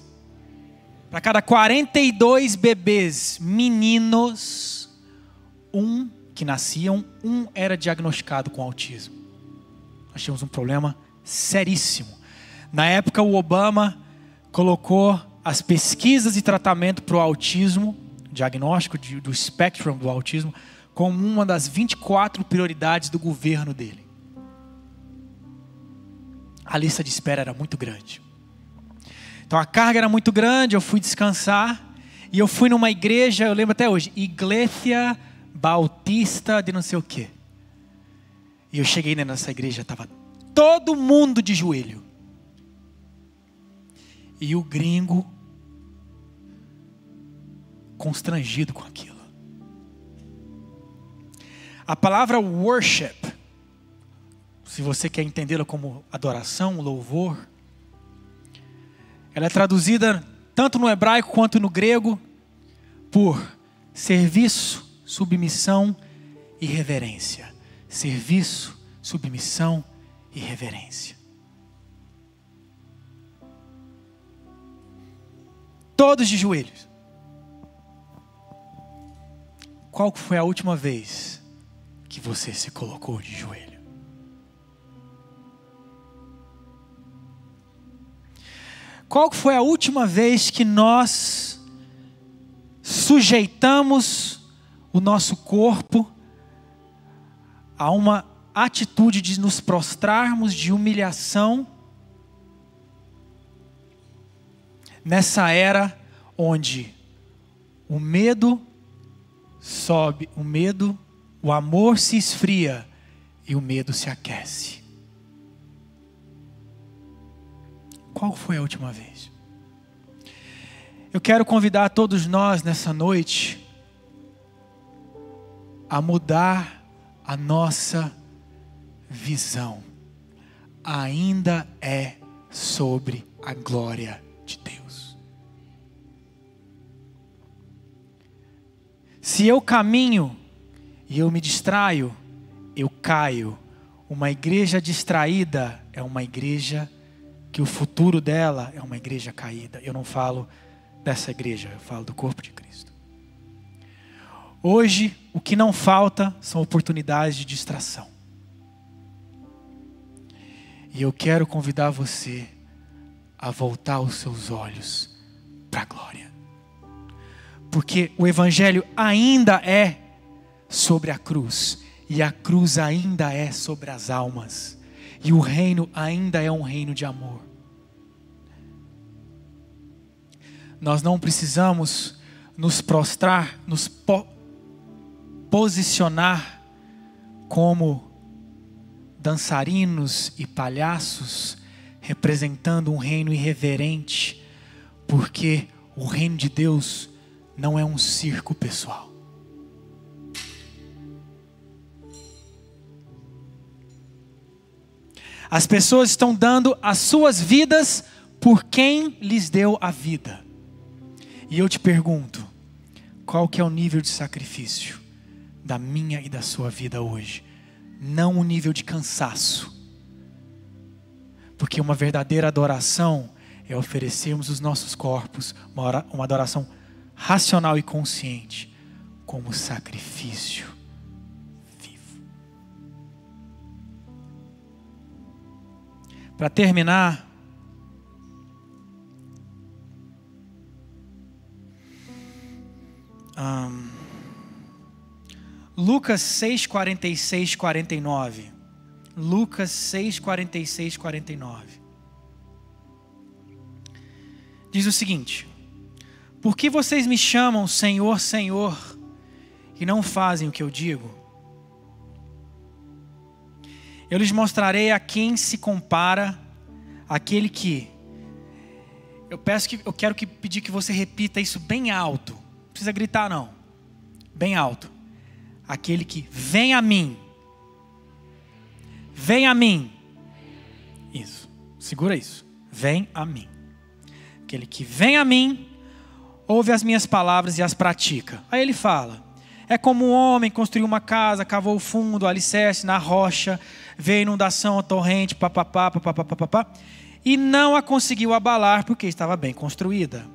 para cada 42 bebês meninos, um que nasciam, um era diagnosticado com autismo. Nós tínhamos um problema seríssimo. Na época, o Obama colocou as pesquisas e tratamento para o autismo, diagnóstico de, do espectro do autismo, como uma das 24 prioridades do governo dele. A lista de espera era muito grande. Então a carga era muito grande, eu fui descansar. E eu fui numa igreja, eu lembro até hoje, Igreja Bautista de não sei o quê. E eu cheguei nessa igreja, estava todo mundo de joelho. E o gringo constrangido com aquilo. A palavra worship, se você quer entendê-la como adoração, louvor, ela é traduzida tanto no hebraico quanto no grego por serviço, submissão e reverência. Serviço, submissão e reverência. Todos de joelhos. Qual foi a última vez que você se colocou de joelho? Qual foi a última vez que nós sujeitamos o nosso corpo a uma atitude de nos prostrarmos de humilhação nessa era onde o medo sobe, o medo, o amor se esfria e o medo se aquece. Qual foi a última vez? Eu quero convidar todos nós nessa noite a mudar a nossa visão. Ainda é sobre a glória de Deus. Se eu caminho e eu me distraio, eu caio. Uma igreja distraída é uma igreja que o futuro dela é uma igreja caída. Eu não falo dessa igreja, eu falo do corpo de Cristo. Hoje, o que não falta são oportunidades de distração. E eu quero convidar você a voltar os seus olhos para a glória. Porque o Evangelho ainda é sobre a cruz, e a cruz ainda é sobre as almas, e o reino ainda é um reino de amor. Nós não precisamos nos prostrar, nos po posicionar como dançarinos e palhaços representando um reino irreverente, porque o reino de Deus não é um circo pessoal. As pessoas estão dando as suas vidas por quem lhes deu a vida. E eu te pergunto, qual que é o nível de sacrifício da minha e da sua vida hoje? Não o nível de cansaço. Porque uma verdadeira adoração é oferecermos os nossos corpos, uma adoração racional e consciente, como sacrifício Para terminar, um, Lucas 6, 46, 49. Lucas 6, 46, 49. Diz o seguinte: Por que vocês me chamam Senhor, Senhor, e não fazem o que eu digo? Eu lhes mostrarei a quem se compara aquele que. Eu peço que eu quero que pedir que você repita isso bem alto. Não precisa gritar não. Bem alto. Aquele que vem a mim Vem a mim. Isso. Segura isso. Vem a mim. Aquele que vem a mim, ouve as minhas palavras e as pratica. Aí ele fala: É como um homem construiu uma casa, cavou o fundo, o alicerce na rocha, veio inundação, a torrente, papapá, papapá, papapá, e não a conseguiu abalar porque estava bem construída.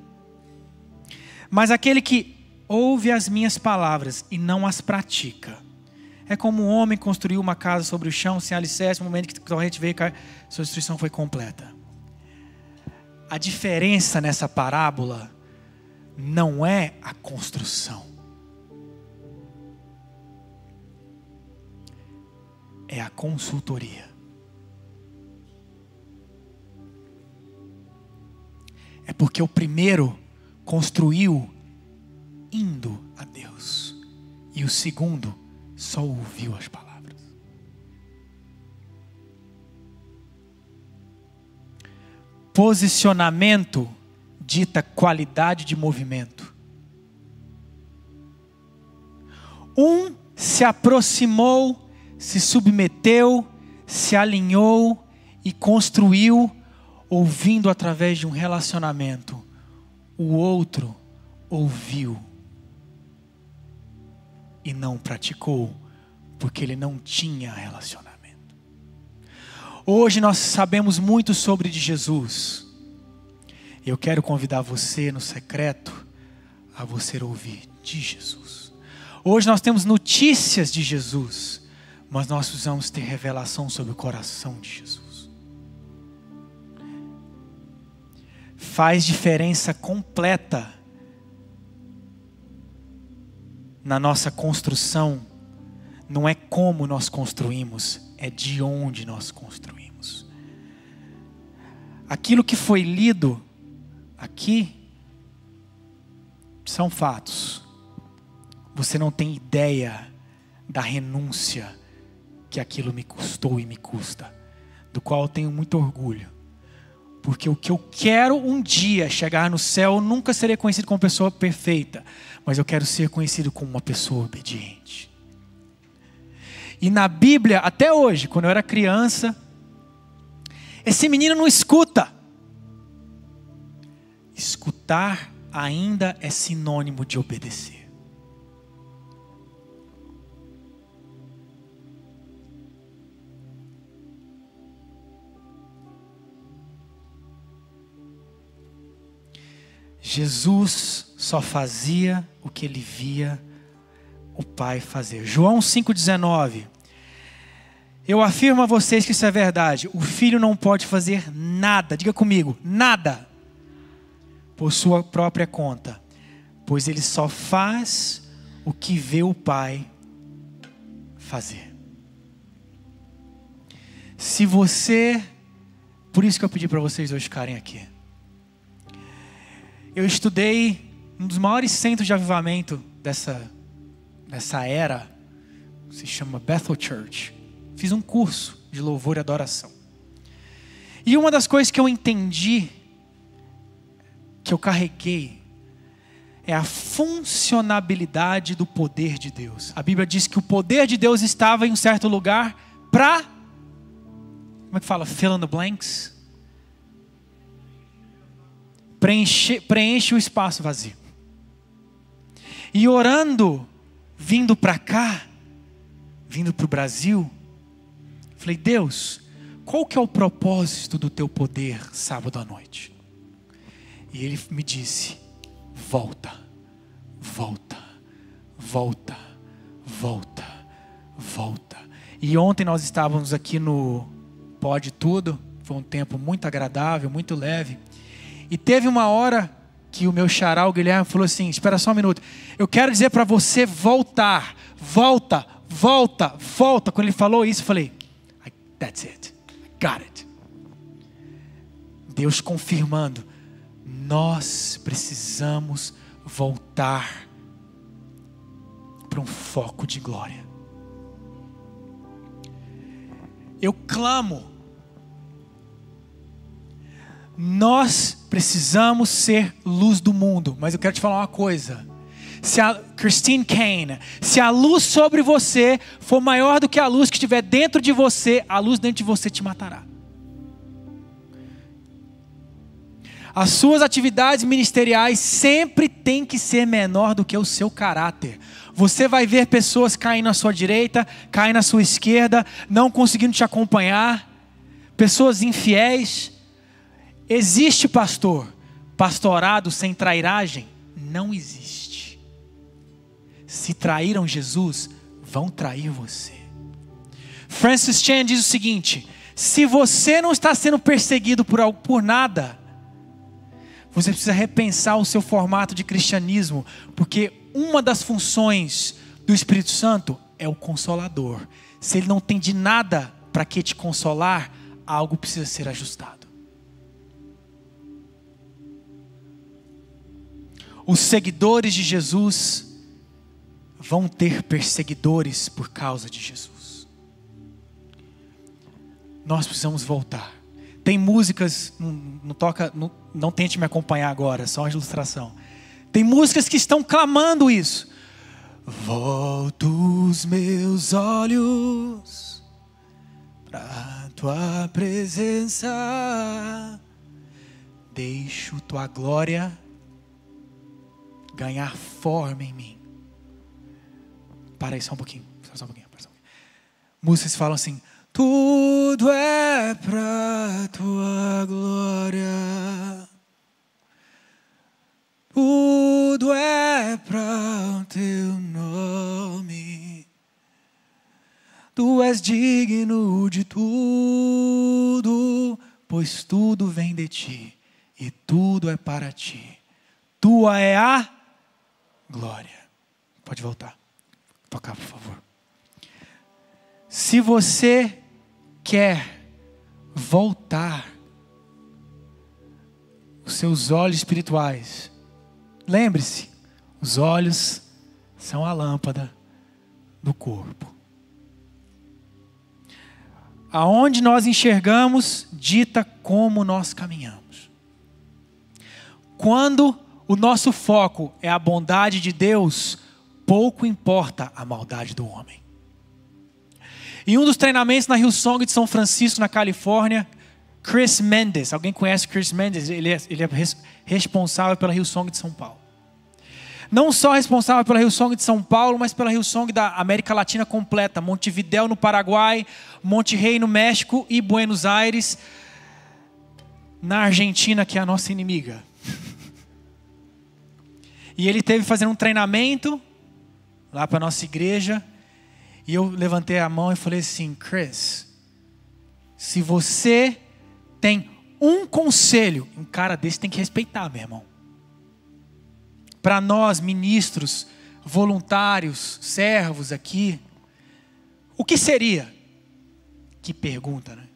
Mas aquele que ouve as minhas palavras e não as pratica, é como um homem construiu uma casa sobre o chão, sem alicerce, no momento que a torrente veio, sua destruição foi completa. A diferença nessa parábola não é a construção, é a consultoria. É porque o primeiro construiu indo a Deus, e o segundo só ouviu as palavras. Posicionamento dita qualidade de movimento. Um se aproximou, se submeteu, se alinhou e construiu, ouvindo através de um relacionamento. O outro ouviu e não praticou, porque ele não tinha relacionamento. Hoje nós sabemos muito sobre de Jesus. Eu quero convidar você no secreto a você ouvir de Jesus. Hoje nós temos notícias de Jesus, mas nós precisamos ter revelação sobre o coração de Jesus. faz diferença completa na nossa construção não é como nós construímos, é de onde nós construímos. Aquilo que foi lido aqui são fatos. Você não tem ideia da renúncia que aquilo me custou e me custa, do qual eu tenho muito orgulho. Porque o que eu quero um dia chegar no céu, nunca serei conhecido como pessoa perfeita, mas eu quero ser conhecido como uma pessoa obediente. E na Bíblia, até hoje, quando eu era criança, esse menino não escuta. Escutar ainda é sinônimo de obedecer. Jesus só fazia o que ele via o Pai fazer. João 5,19. Eu afirmo a vocês que isso é verdade. O filho não pode fazer nada, diga comigo, nada, por sua própria conta, pois ele só faz o que vê o Pai fazer. Se você, por isso que eu pedi para vocês hoje ficarem aqui. Eu estudei um dos maiores centros de avivamento dessa nessa era, se chama Bethel Church. Fiz um curso de louvor e adoração. E uma das coisas que eu entendi, que eu carreguei, é a funcionabilidade do poder de Deus. A Bíblia diz que o poder de Deus estava em um certo lugar para. Como é que fala? Fill in the blanks. Preenche, preenche o espaço vazio. E orando vindo para cá, vindo para o Brasil, falei: Deus, qual que é o propósito do teu poder sábado à noite? E ele me disse: volta, volta, volta, volta, volta. E ontem nós estávamos aqui no Pode Tudo, foi um tempo muito agradável, muito leve. E teve uma hora que o meu xará, o Guilherme, falou assim: espera só um minuto. Eu quero dizer para você voltar, volta, volta, volta. Quando ele falou isso, eu falei: That's it, got it. Deus confirmando: nós precisamos voltar para um foco de glória. Eu clamo nós precisamos ser luz do mundo, mas eu quero te falar uma coisa. Se a Christine Kane, se a luz sobre você for maior do que a luz que estiver dentro de você, a luz dentro de você te matará. As suas atividades ministeriais sempre têm que ser menor do que o seu caráter. Você vai ver pessoas caindo na sua direita, caindo na sua esquerda, não conseguindo te acompanhar, pessoas infiéis Existe pastor, pastorado sem trairagem? Não existe. Se traíram Jesus, vão trair você. Francis Chan diz o seguinte: se você não está sendo perseguido por, por nada, você precisa repensar o seu formato de cristianismo, porque uma das funções do Espírito Santo é o consolador. Se ele não tem de nada para que te consolar, algo precisa ser ajustado. Os seguidores de Jesus vão ter perseguidores por causa de Jesus. Nós precisamos voltar. Tem músicas, não, não toca, não, não tente me acompanhar agora, só uma ilustração. Tem músicas que estão clamando isso. Volto os meus olhos para tua presença, deixo tua glória ganhar forma em mim. Para aí só um pouquinho. Só um pouquinho, só um pouquinho. Músicas falam assim: Tudo é para tua glória. Tudo é para o teu nome. Tu és digno de tudo, pois tudo vem de ti e tudo é para ti. Tua é a glória. Pode voltar. Tocar, por favor. Se você quer voltar os seus olhos espirituais, lembre-se, os olhos são a lâmpada do corpo. Aonde nós enxergamos, dita como nós caminhamos. Quando o nosso foco é a bondade de Deus, pouco importa a maldade do homem. Em um dos treinamentos na Hillsong de São Francisco, na Califórnia, Chris Mendes, alguém conhece Chris Mendes? Ele é, ele é responsável pela Hillsong de São Paulo. Não só responsável pela Hillsong de São Paulo, mas pela Hillsong da América Latina completa. Montevidéu no Paraguai, Monterrey no México e Buenos Aires na Argentina, que é a nossa inimiga. E ele teve fazendo um treinamento lá para nossa igreja. E eu levantei a mão e falei assim: Chris, se você tem um conselho, um cara desse tem que respeitar, meu irmão. Para nós, ministros, voluntários, servos aqui, o que seria? Que pergunta, né?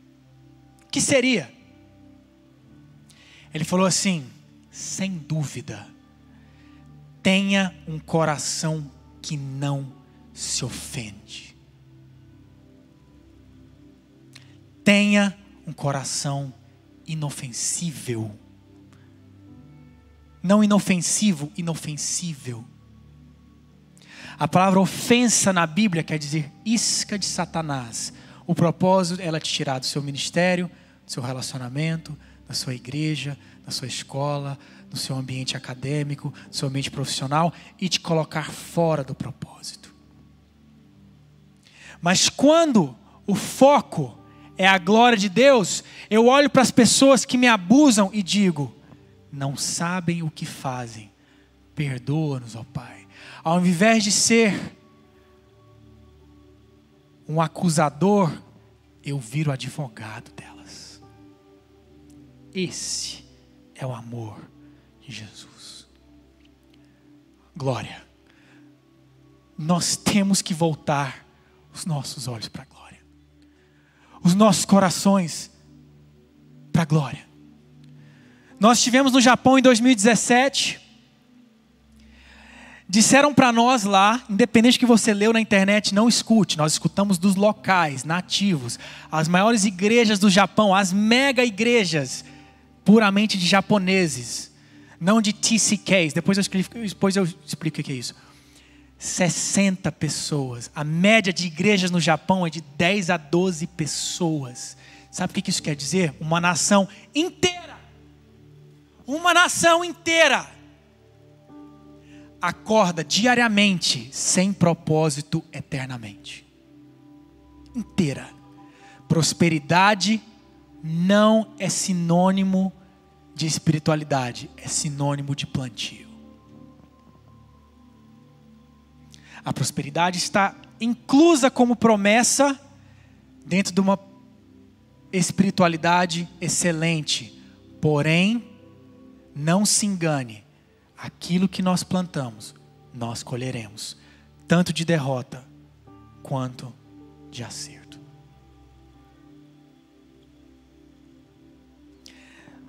O que seria? Ele falou assim: sem dúvida, tenha um coração que não se ofende. Tenha um coração inofensível. Não inofensivo, inofensível. A palavra ofensa na Bíblia quer dizer isca de Satanás. O propósito é ela te tirar do seu ministério, do seu relacionamento, da sua igreja, da sua escola, do seu ambiente acadêmico, do seu ambiente profissional e te colocar fora do propósito. Mas quando o foco é a glória de Deus, eu olho para as pessoas que me abusam e digo: não sabem o que fazem, perdoa-nos, ó Pai. Ao invés de ser um acusador, eu viro advogado delas. Esse é o amor Jesus. Glória. Nós temos que voltar os nossos olhos para a glória, os nossos corações para a glória. Nós estivemos no Japão em 2017. Disseram para nós lá, independente que você leu na internet, não escute. Nós escutamos dos locais, nativos, as maiores igrejas do Japão, as mega igrejas, puramente de japoneses, não de TCKs. Depois eu explico, depois eu explico o que é isso. 60 pessoas. A média de igrejas no Japão é de 10 a 12 pessoas. Sabe o que isso quer dizer? Uma nação inteira. Uma nação inteira. Acorda diariamente, sem propósito eternamente. Inteira. Prosperidade não é sinônimo de espiritualidade, é sinônimo de plantio. A prosperidade está inclusa como promessa dentro de uma espiritualidade excelente. Porém, não se engane, aquilo que nós plantamos, nós colheremos, tanto de derrota quanto de acerto.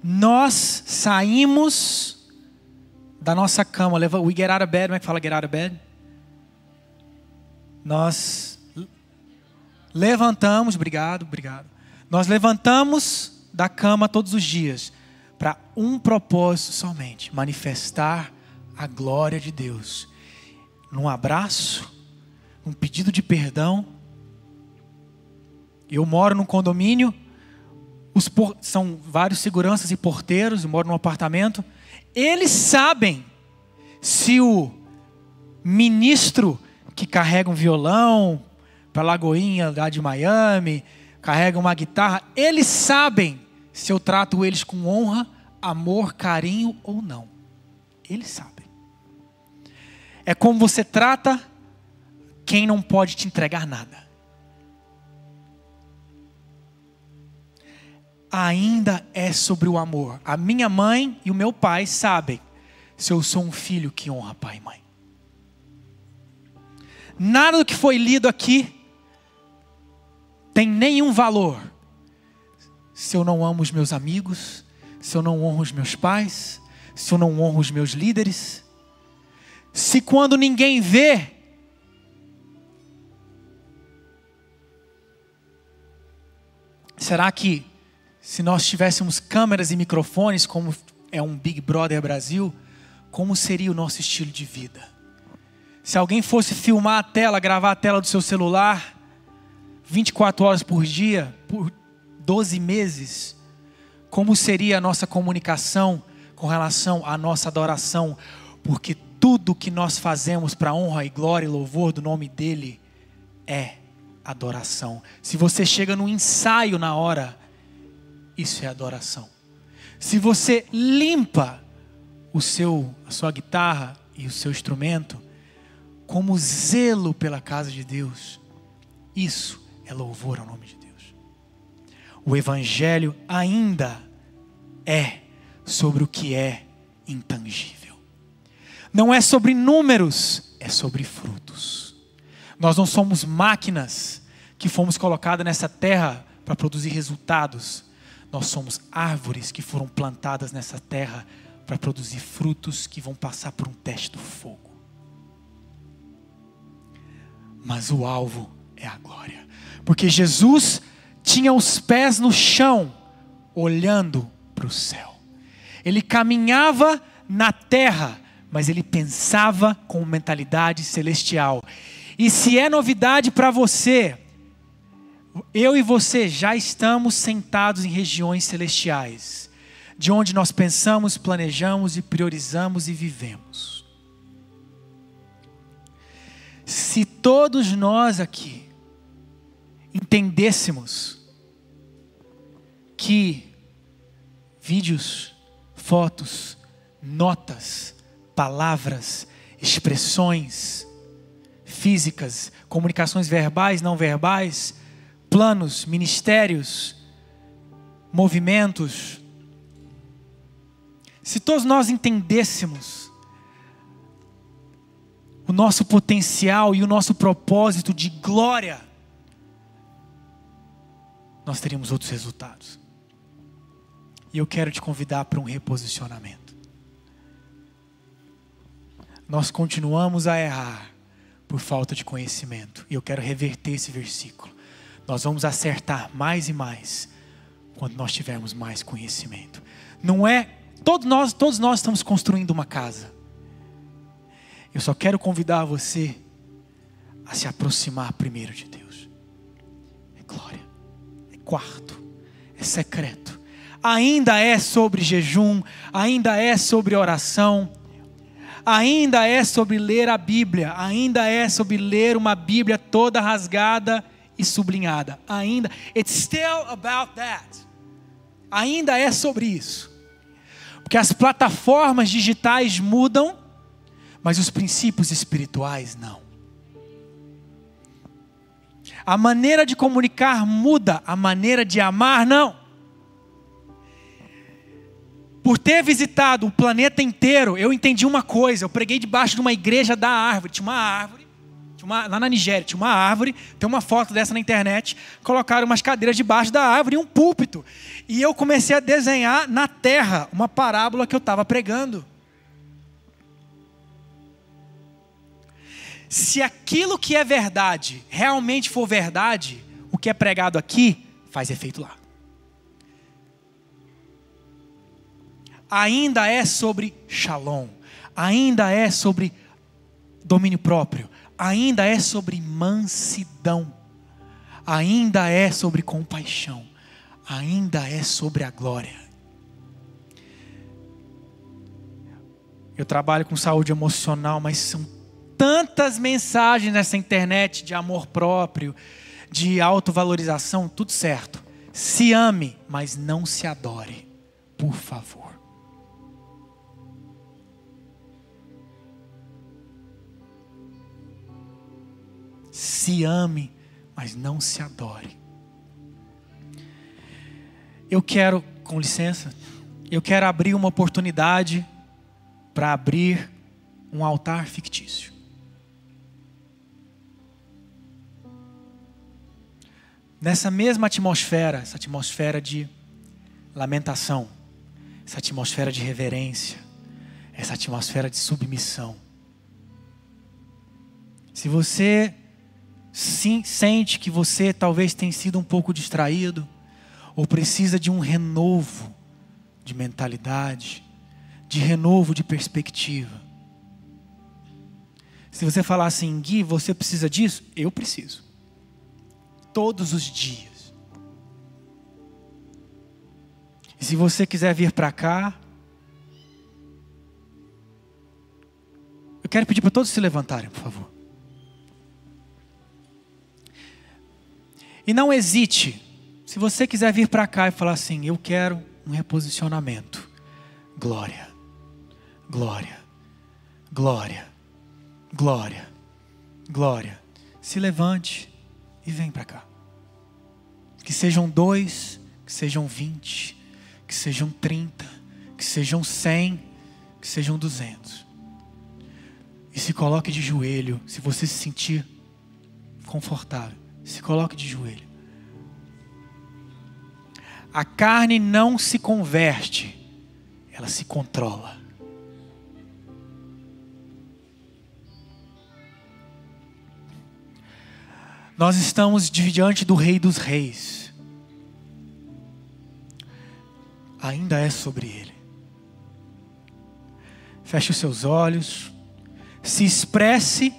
Nós saímos da nossa cama, we get out of bed, como é que fala get out of bed? nós levantamos, obrigado, obrigado. Nós levantamos da cama todos os dias para um propósito somente: manifestar a glória de Deus. Num abraço, num pedido de perdão. Eu moro num condomínio, por... são vários seguranças e porteiros, moro num apartamento. Eles sabem se o ministro que carrega um violão para Lagoinha lá de Miami, carrega uma guitarra, eles sabem se eu trato eles com honra, amor, carinho ou não. Eles sabem. É como você trata quem não pode te entregar nada. Ainda é sobre o amor. A minha mãe e o meu pai sabem se eu sou um filho que honra pai e mãe. Nada do que foi lido aqui tem nenhum valor se eu não amo os meus amigos, se eu não honro os meus pais, se eu não honro os meus líderes. Se quando ninguém vê, será que se nós tivéssemos câmeras e microfones, como é um Big Brother Brasil, como seria o nosso estilo de vida? Se alguém fosse filmar a tela, gravar a tela do seu celular, 24 horas por dia, por 12 meses, como seria a nossa comunicação com relação à nossa adoração? Porque tudo que nós fazemos para honra e glória e louvor do nome dEle é adoração. Se você chega no ensaio na hora, isso é adoração. Se você limpa o seu, a sua guitarra e o seu instrumento, como zelo pela casa de Deus, isso é louvor ao nome de Deus. O Evangelho ainda é sobre o que é intangível. Não é sobre números, é sobre frutos. Nós não somos máquinas que fomos colocadas nessa terra para produzir resultados. Nós somos árvores que foram plantadas nessa terra para produzir frutos que vão passar por um teste do fogo. Mas o alvo é a glória. Porque Jesus tinha os pés no chão, olhando para o céu. Ele caminhava na terra, mas ele pensava com mentalidade celestial. E se é novidade para você, eu e você já estamos sentados em regiões celestiais, de onde nós pensamos, planejamos e priorizamos e vivemos. Se todos nós aqui entendêssemos que vídeos, fotos, notas, palavras, expressões físicas, comunicações verbais, não verbais, planos, ministérios, movimentos. Se todos nós entendêssemos o nosso potencial e o nosso propósito de glória, nós teríamos outros resultados. E eu quero te convidar para um reposicionamento. Nós continuamos a errar por falta de conhecimento. E eu quero reverter esse versículo. Nós vamos acertar mais e mais quando nós tivermos mais conhecimento. Não é todos nós, todos nós estamos construindo uma casa. Eu só quero convidar você a se aproximar primeiro de Deus. É glória, é quarto, é secreto. Ainda é sobre jejum, ainda é sobre oração, ainda é sobre ler a Bíblia, ainda é sobre ler uma Bíblia toda rasgada e sublinhada. Ainda, it's still about that. Ainda é sobre isso. Porque as plataformas digitais mudam, mas os princípios espirituais não. A maneira de comunicar muda, a maneira de amar não. Por ter visitado o planeta inteiro, eu entendi uma coisa. Eu preguei debaixo de uma igreja da árvore. Tinha uma árvore uma, lá na Nigéria tinha uma árvore, tem uma foto dessa na internet, colocaram umas cadeiras debaixo da árvore e um púlpito. E eu comecei a desenhar na terra uma parábola que eu estava pregando. Se aquilo que é verdade realmente for verdade, o que é pregado aqui faz efeito lá. Ainda é sobre shalom, ainda é sobre domínio próprio, ainda é sobre mansidão, ainda é sobre compaixão, ainda é sobre a glória. Eu trabalho com saúde emocional, mas são tantas mensagens nessa internet de amor próprio, de autovalorização, tudo certo. Se ame, mas não se adore, por favor. Se ame, mas não se adore. Eu quero, com licença, eu quero abrir uma oportunidade para abrir um altar fictício. Nessa mesma atmosfera, essa atmosfera de lamentação, essa atmosfera de reverência, essa atmosfera de submissão. Se você sim, sente que você talvez tenha sido um pouco distraído, ou precisa de um renovo de mentalidade, de renovo de perspectiva. Se você falar assim, Gui, você precisa disso? Eu preciso. Todos os dias. E se você quiser vir para cá, eu quero pedir para todos se levantarem, por favor. E não hesite. Se você quiser vir para cá e falar assim, eu quero um reposicionamento. Glória, glória, glória, glória, glória. Se levante e vem para cá. Que sejam dois, que sejam vinte, que sejam trinta, que sejam cem, que sejam duzentos. E se coloque de joelho, se você se sentir confortável. Se coloque de joelho. A carne não se converte, ela se controla. Nós estamos diante do Rei dos Reis. Ainda é sobre ele. Feche os seus olhos. Se expresse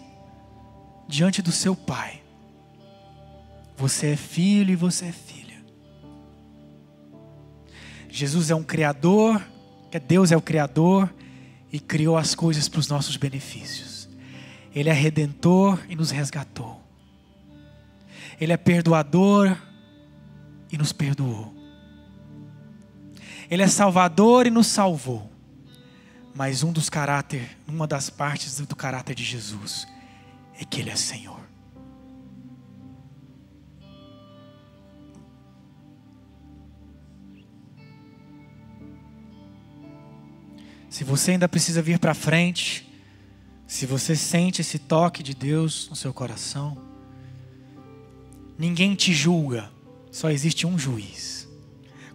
diante do seu Pai. Você é filho e você é filha. Jesus é um criador, Deus é o criador e criou as coisas para os nossos benefícios. Ele é redentor e nos resgatou. Ele é perdoador e nos perdoou. Ele é salvador e nos salvou. Mas um dos caráter, uma das partes do caráter de Jesus é que ele é Senhor. Se você ainda precisa vir para frente, se você sente esse toque de Deus no seu coração, ninguém te julga, só existe um juiz.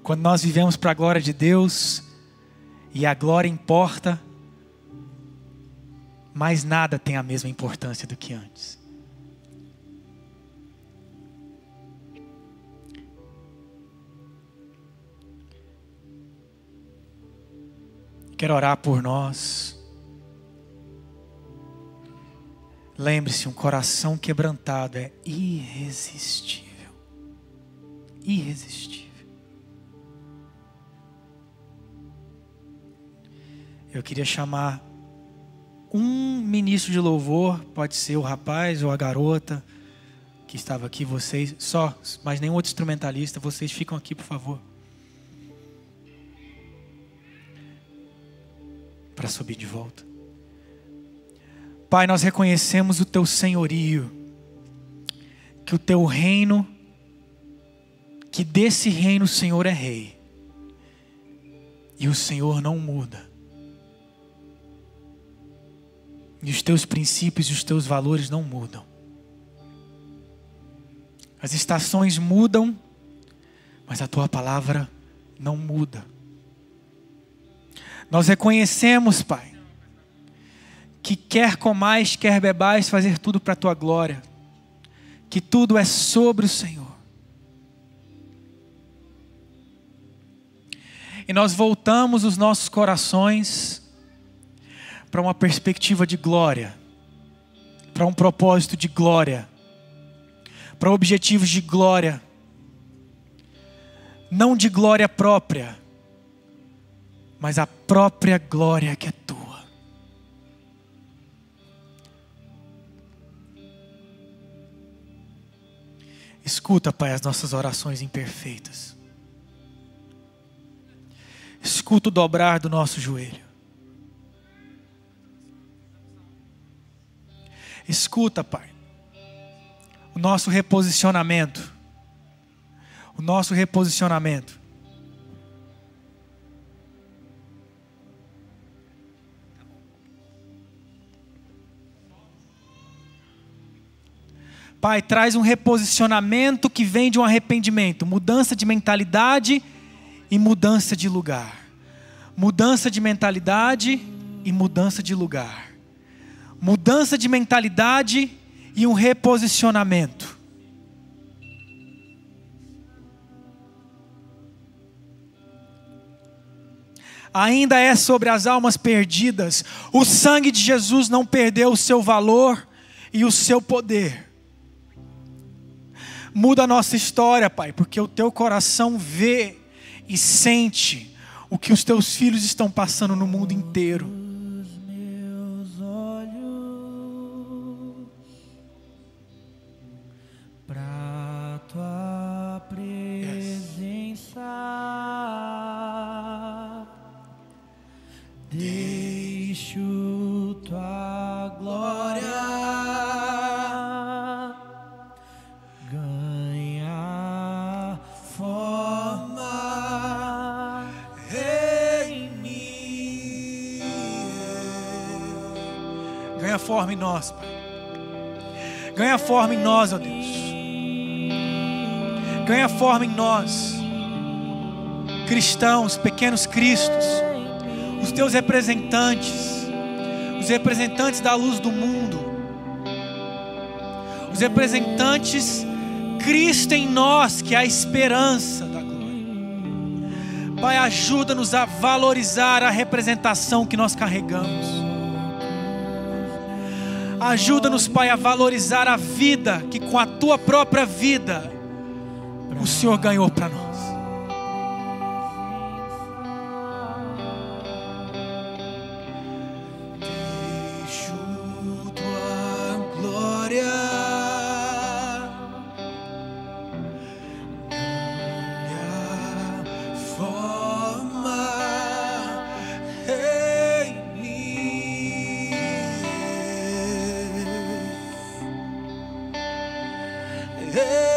Quando nós vivemos para a glória de Deus e a glória importa, mais nada tem a mesma importância do que antes. Quero orar por nós. Lembre-se, um coração quebrantado é irresistível. Irresistível. Eu queria chamar um ministro de louvor, pode ser o rapaz ou a garota que estava aqui, vocês, só, mas nenhum outro instrumentalista, vocês ficam aqui, por favor. Para subir de volta. Pai, nós reconhecemos o teu senhorio, que o teu reino, que desse reino o Senhor é rei, e o Senhor não muda. E os teus princípios e os teus valores não mudam. As estações mudam, mas a tua palavra não muda. Nós reconhecemos, Pai, que quer comais, quer bebais, fazer tudo para a tua glória, que tudo é sobre o Senhor. E nós voltamos os nossos corações para uma perspectiva de glória, para um propósito de glória, para objetivos de glória, não de glória própria, mas a própria glória que é tua. Escuta, Pai, as nossas orações imperfeitas. Escuta o dobrar do nosso joelho. Escuta, Pai, o nosso reposicionamento. O nosso reposicionamento Pai, traz um reposicionamento que vem de um arrependimento, mudança de mentalidade e mudança de lugar. Mudança de mentalidade e mudança de lugar. Mudança de mentalidade e um reposicionamento. Ainda é sobre as almas perdidas. O sangue de Jesus não perdeu o seu valor e o seu poder. Muda a nossa história, Pai, porque o teu coração vê e sente o que os teus filhos estão passando no mundo inteiro. Forma em nós, Pai. Ganha forma em nós, ó Deus. Ganha forma em nós, cristãos, pequenos cristos, os teus representantes, os representantes da luz do mundo, os representantes Cristo em nós, que é a esperança da glória. Pai, ajuda-nos a valorizar a representação que nós carregamos. Ajuda-nos, Pai, a valorizar a vida que com a tua própria vida o Senhor ganhou para nós. hey.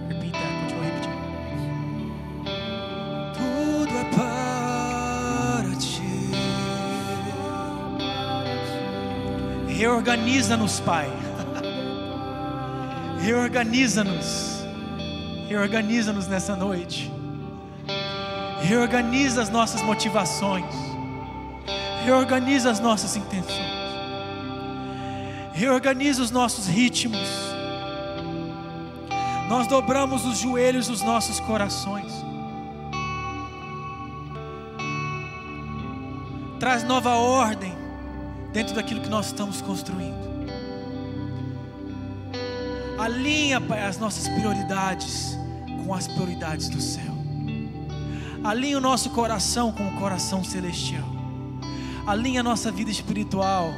Reorganiza-nos, Pai. Reorganiza-nos. Reorganiza-nos nessa noite. Reorganiza as nossas motivações. Reorganiza as nossas intenções reorganiza os nossos ritmos. Nós dobramos os joelhos dos nossos corações. Traz nova ordem dentro daquilo que nós estamos construindo. Alinha, Pai, as nossas prioridades com as prioridades do céu. Alinha o nosso coração com o coração celestial. Alinha a nossa vida espiritual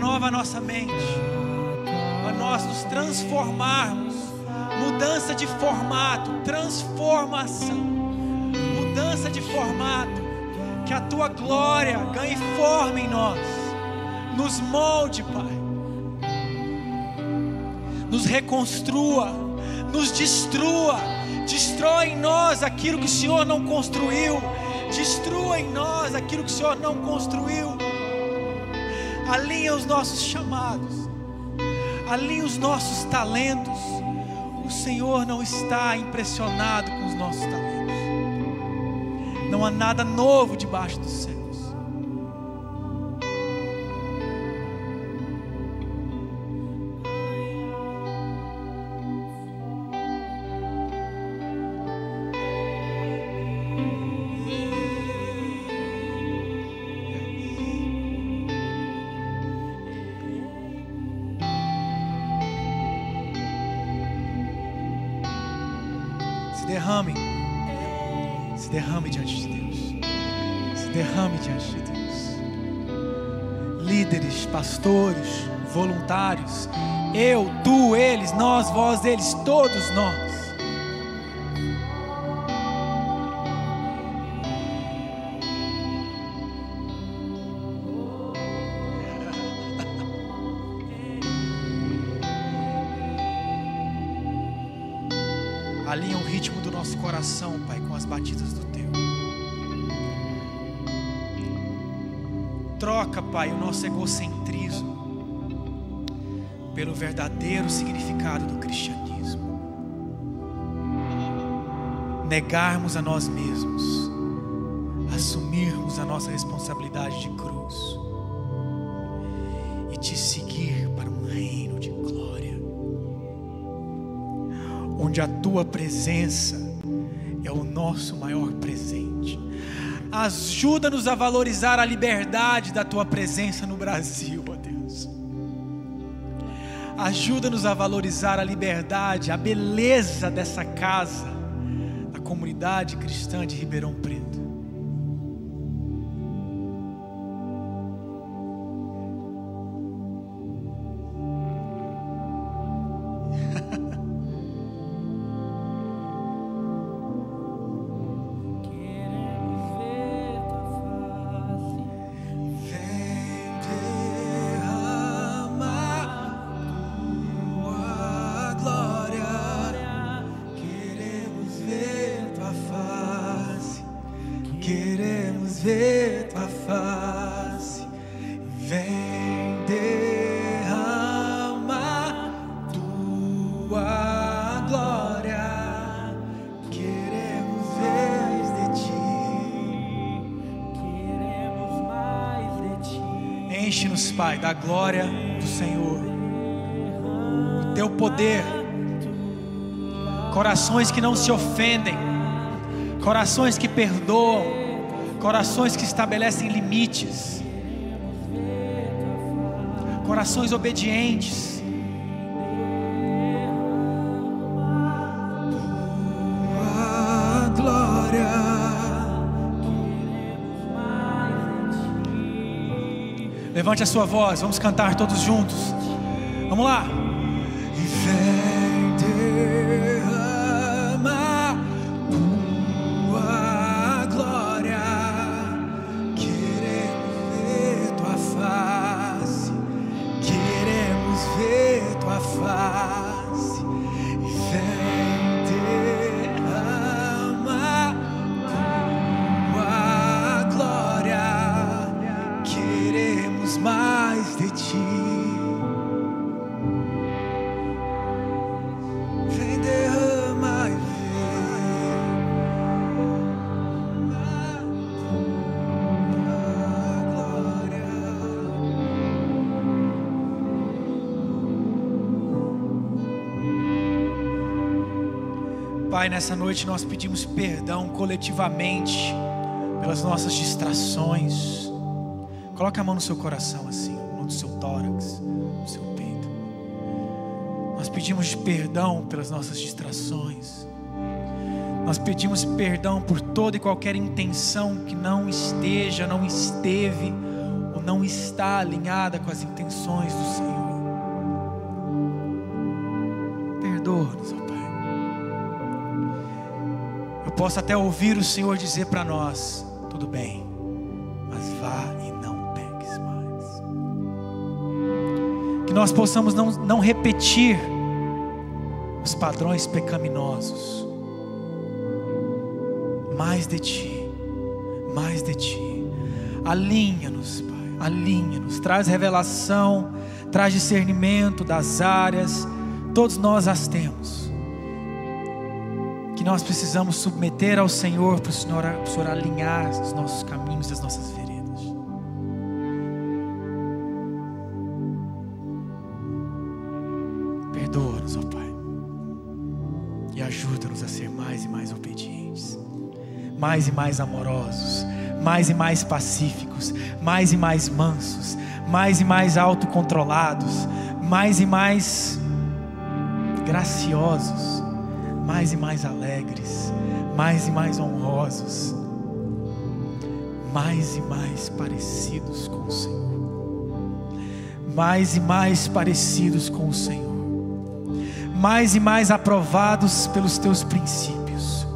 Renova a nossa mente, para nós nos transformarmos. Mudança de formato, transformação, mudança de formato. Que a tua glória ganhe forma em nós, nos molde, Pai nos reconstrua, nos destrua, destrói em nós aquilo que o Senhor não construiu, destrua em nós aquilo que o Senhor não construiu. Alinha os nossos chamados, alinha os nossos talentos. O Senhor não está impressionado com os nossos talentos. Não há nada novo debaixo do céu. Nós, vós, eles, todos nós. alinha o ritmo do nosso coração, Pai, com as batidas do Teu. Troca, Pai, o nosso egocentrismo pelo verdadeiro significado do cristianismo. Negarmos a nós mesmos, assumirmos a nossa responsabilidade de cruz e te seguir para um reino de glória onde a tua presença é o nosso maior presente. Ajuda-nos a valorizar a liberdade da tua presença no Brasil. Ajuda-nos a valorizar a liberdade, a beleza dessa casa, da comunidade cristã de Ribeirão Preto. Pai, da glória do Senhor, o teu poder, corações que não se ofendem, corações que perdoam, corações que estabelecem limites, corações obedientes. Levante a sua voz, vamos cantar todos juntos. Vamos lá. Pai, nessa noite nós pedimos perdão coletivamente pelas nossas distrações. Coloca a mão no seu coração assim, no seu tórax, no seu peito. Nós pedimos perdão pelas nossas distrações. Nós pedimos perdão por toda e qualquer intenção que não esteja, não esteve corpo não está alinhada com as intenções do Senhor. Eu posso até ouvir o Senhor dizer para nós: tudo bem, mas vá e não peques mais. Que nós possamos não, não repetir os padrões pecaminosos. Mais de Ti, mais de Ti. Alinha-nos, Pai, alinha-nos. Traz revelação, traz discernimento das áreas, todos nós as temos. Que nós precisamos submeter ao Senhor para o Senhor, para o Senhor alinhar os nossos caminhos, as nossas veredas. Perdoa-nos, ó Pai e ajuda-nos a ser mais e mais obedientes, mais e mais amorosos, mais e mais pacíficos, mais e mais mansos, mais e mais autocontrolados, mais e mais graciosos, mais e mais alegres, mais e mais honrosos, mais e mais parecidos com o Senhor, mais e mais parecidos com o Senhor. Mais e mais aprovados pelos teus princípios,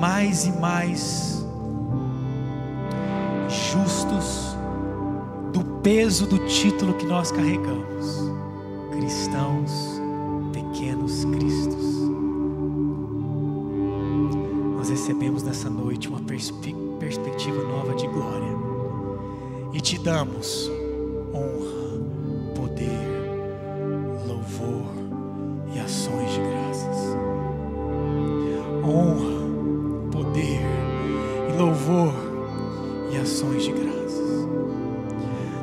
mais e mais justos do peso do título que nós carregamos, perspectiva nova de glória e te damos honra, poder, louvor e ações de graças. Honra, poder e louvor e ações de graças.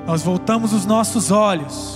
Nós voltamos os nossos olhos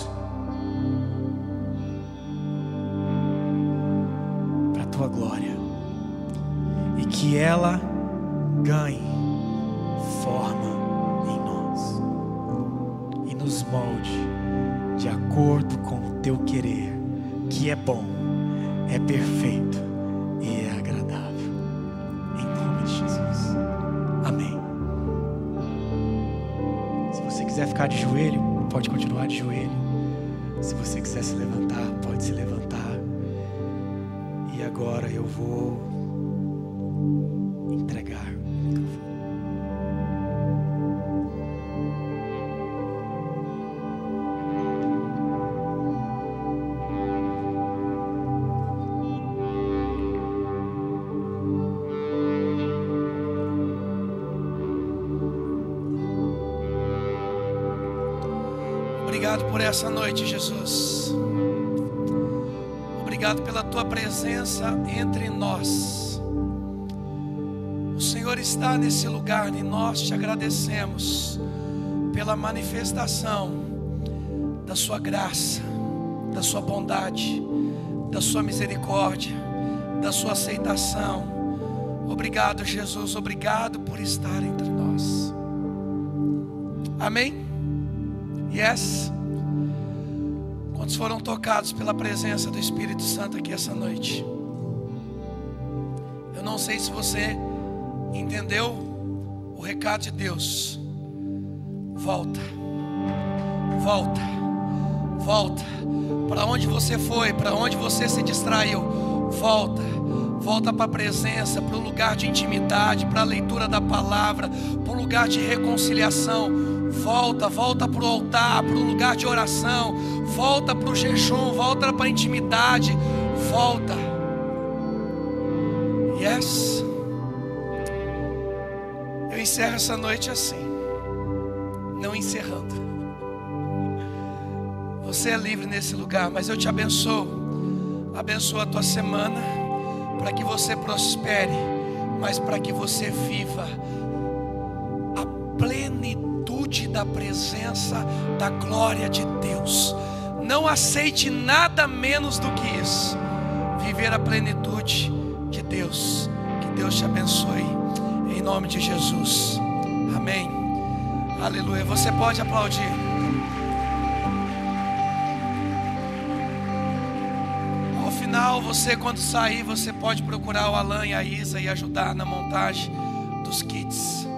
Obrigado por essa noite, Jesus. Obrigado pela tua presença entre nós. O Senhor está nesse lugar e nós te agradecemos pela manifestação da sua graça, da sua bondade, da sua misericórdia, da sua aceitação. Obrigado, Jesus. Obrigado por estar entre nós. Amém. Yes. Quantos foram tocados pela presença do Espírito Santo aqui essa noite? Eu não sei se você entendeu o recado de Deus. Volta, volta, volta. Para onde você foi, para onde você se distraiu, volta. Volta para a presença, para o lugar de intimidade, para a leitura da palavra, para o lugar de reconciliação. Volta, volta para o altar, para o lugar de oração. Volta para o jejum, volta para a intimidade. Volta. Yes. Eu encerro essa noite assim, não encerrando. Você é livre nesse lugar, mas eu te abençoo. Abençoa a tua semana, para que você prospere, mas para que você viva a plenitude da presença da glória de Deus. Não aceite nada menos do que isso. Viver a plenitude de Deus. Que Deus te abençoe. Em nome de Jesus. Amém. Aleluia. Você pode aplaudir. Ao final, você quando sair, você pode procurar o Alan e a Isa e ajudar na montagem dos kits.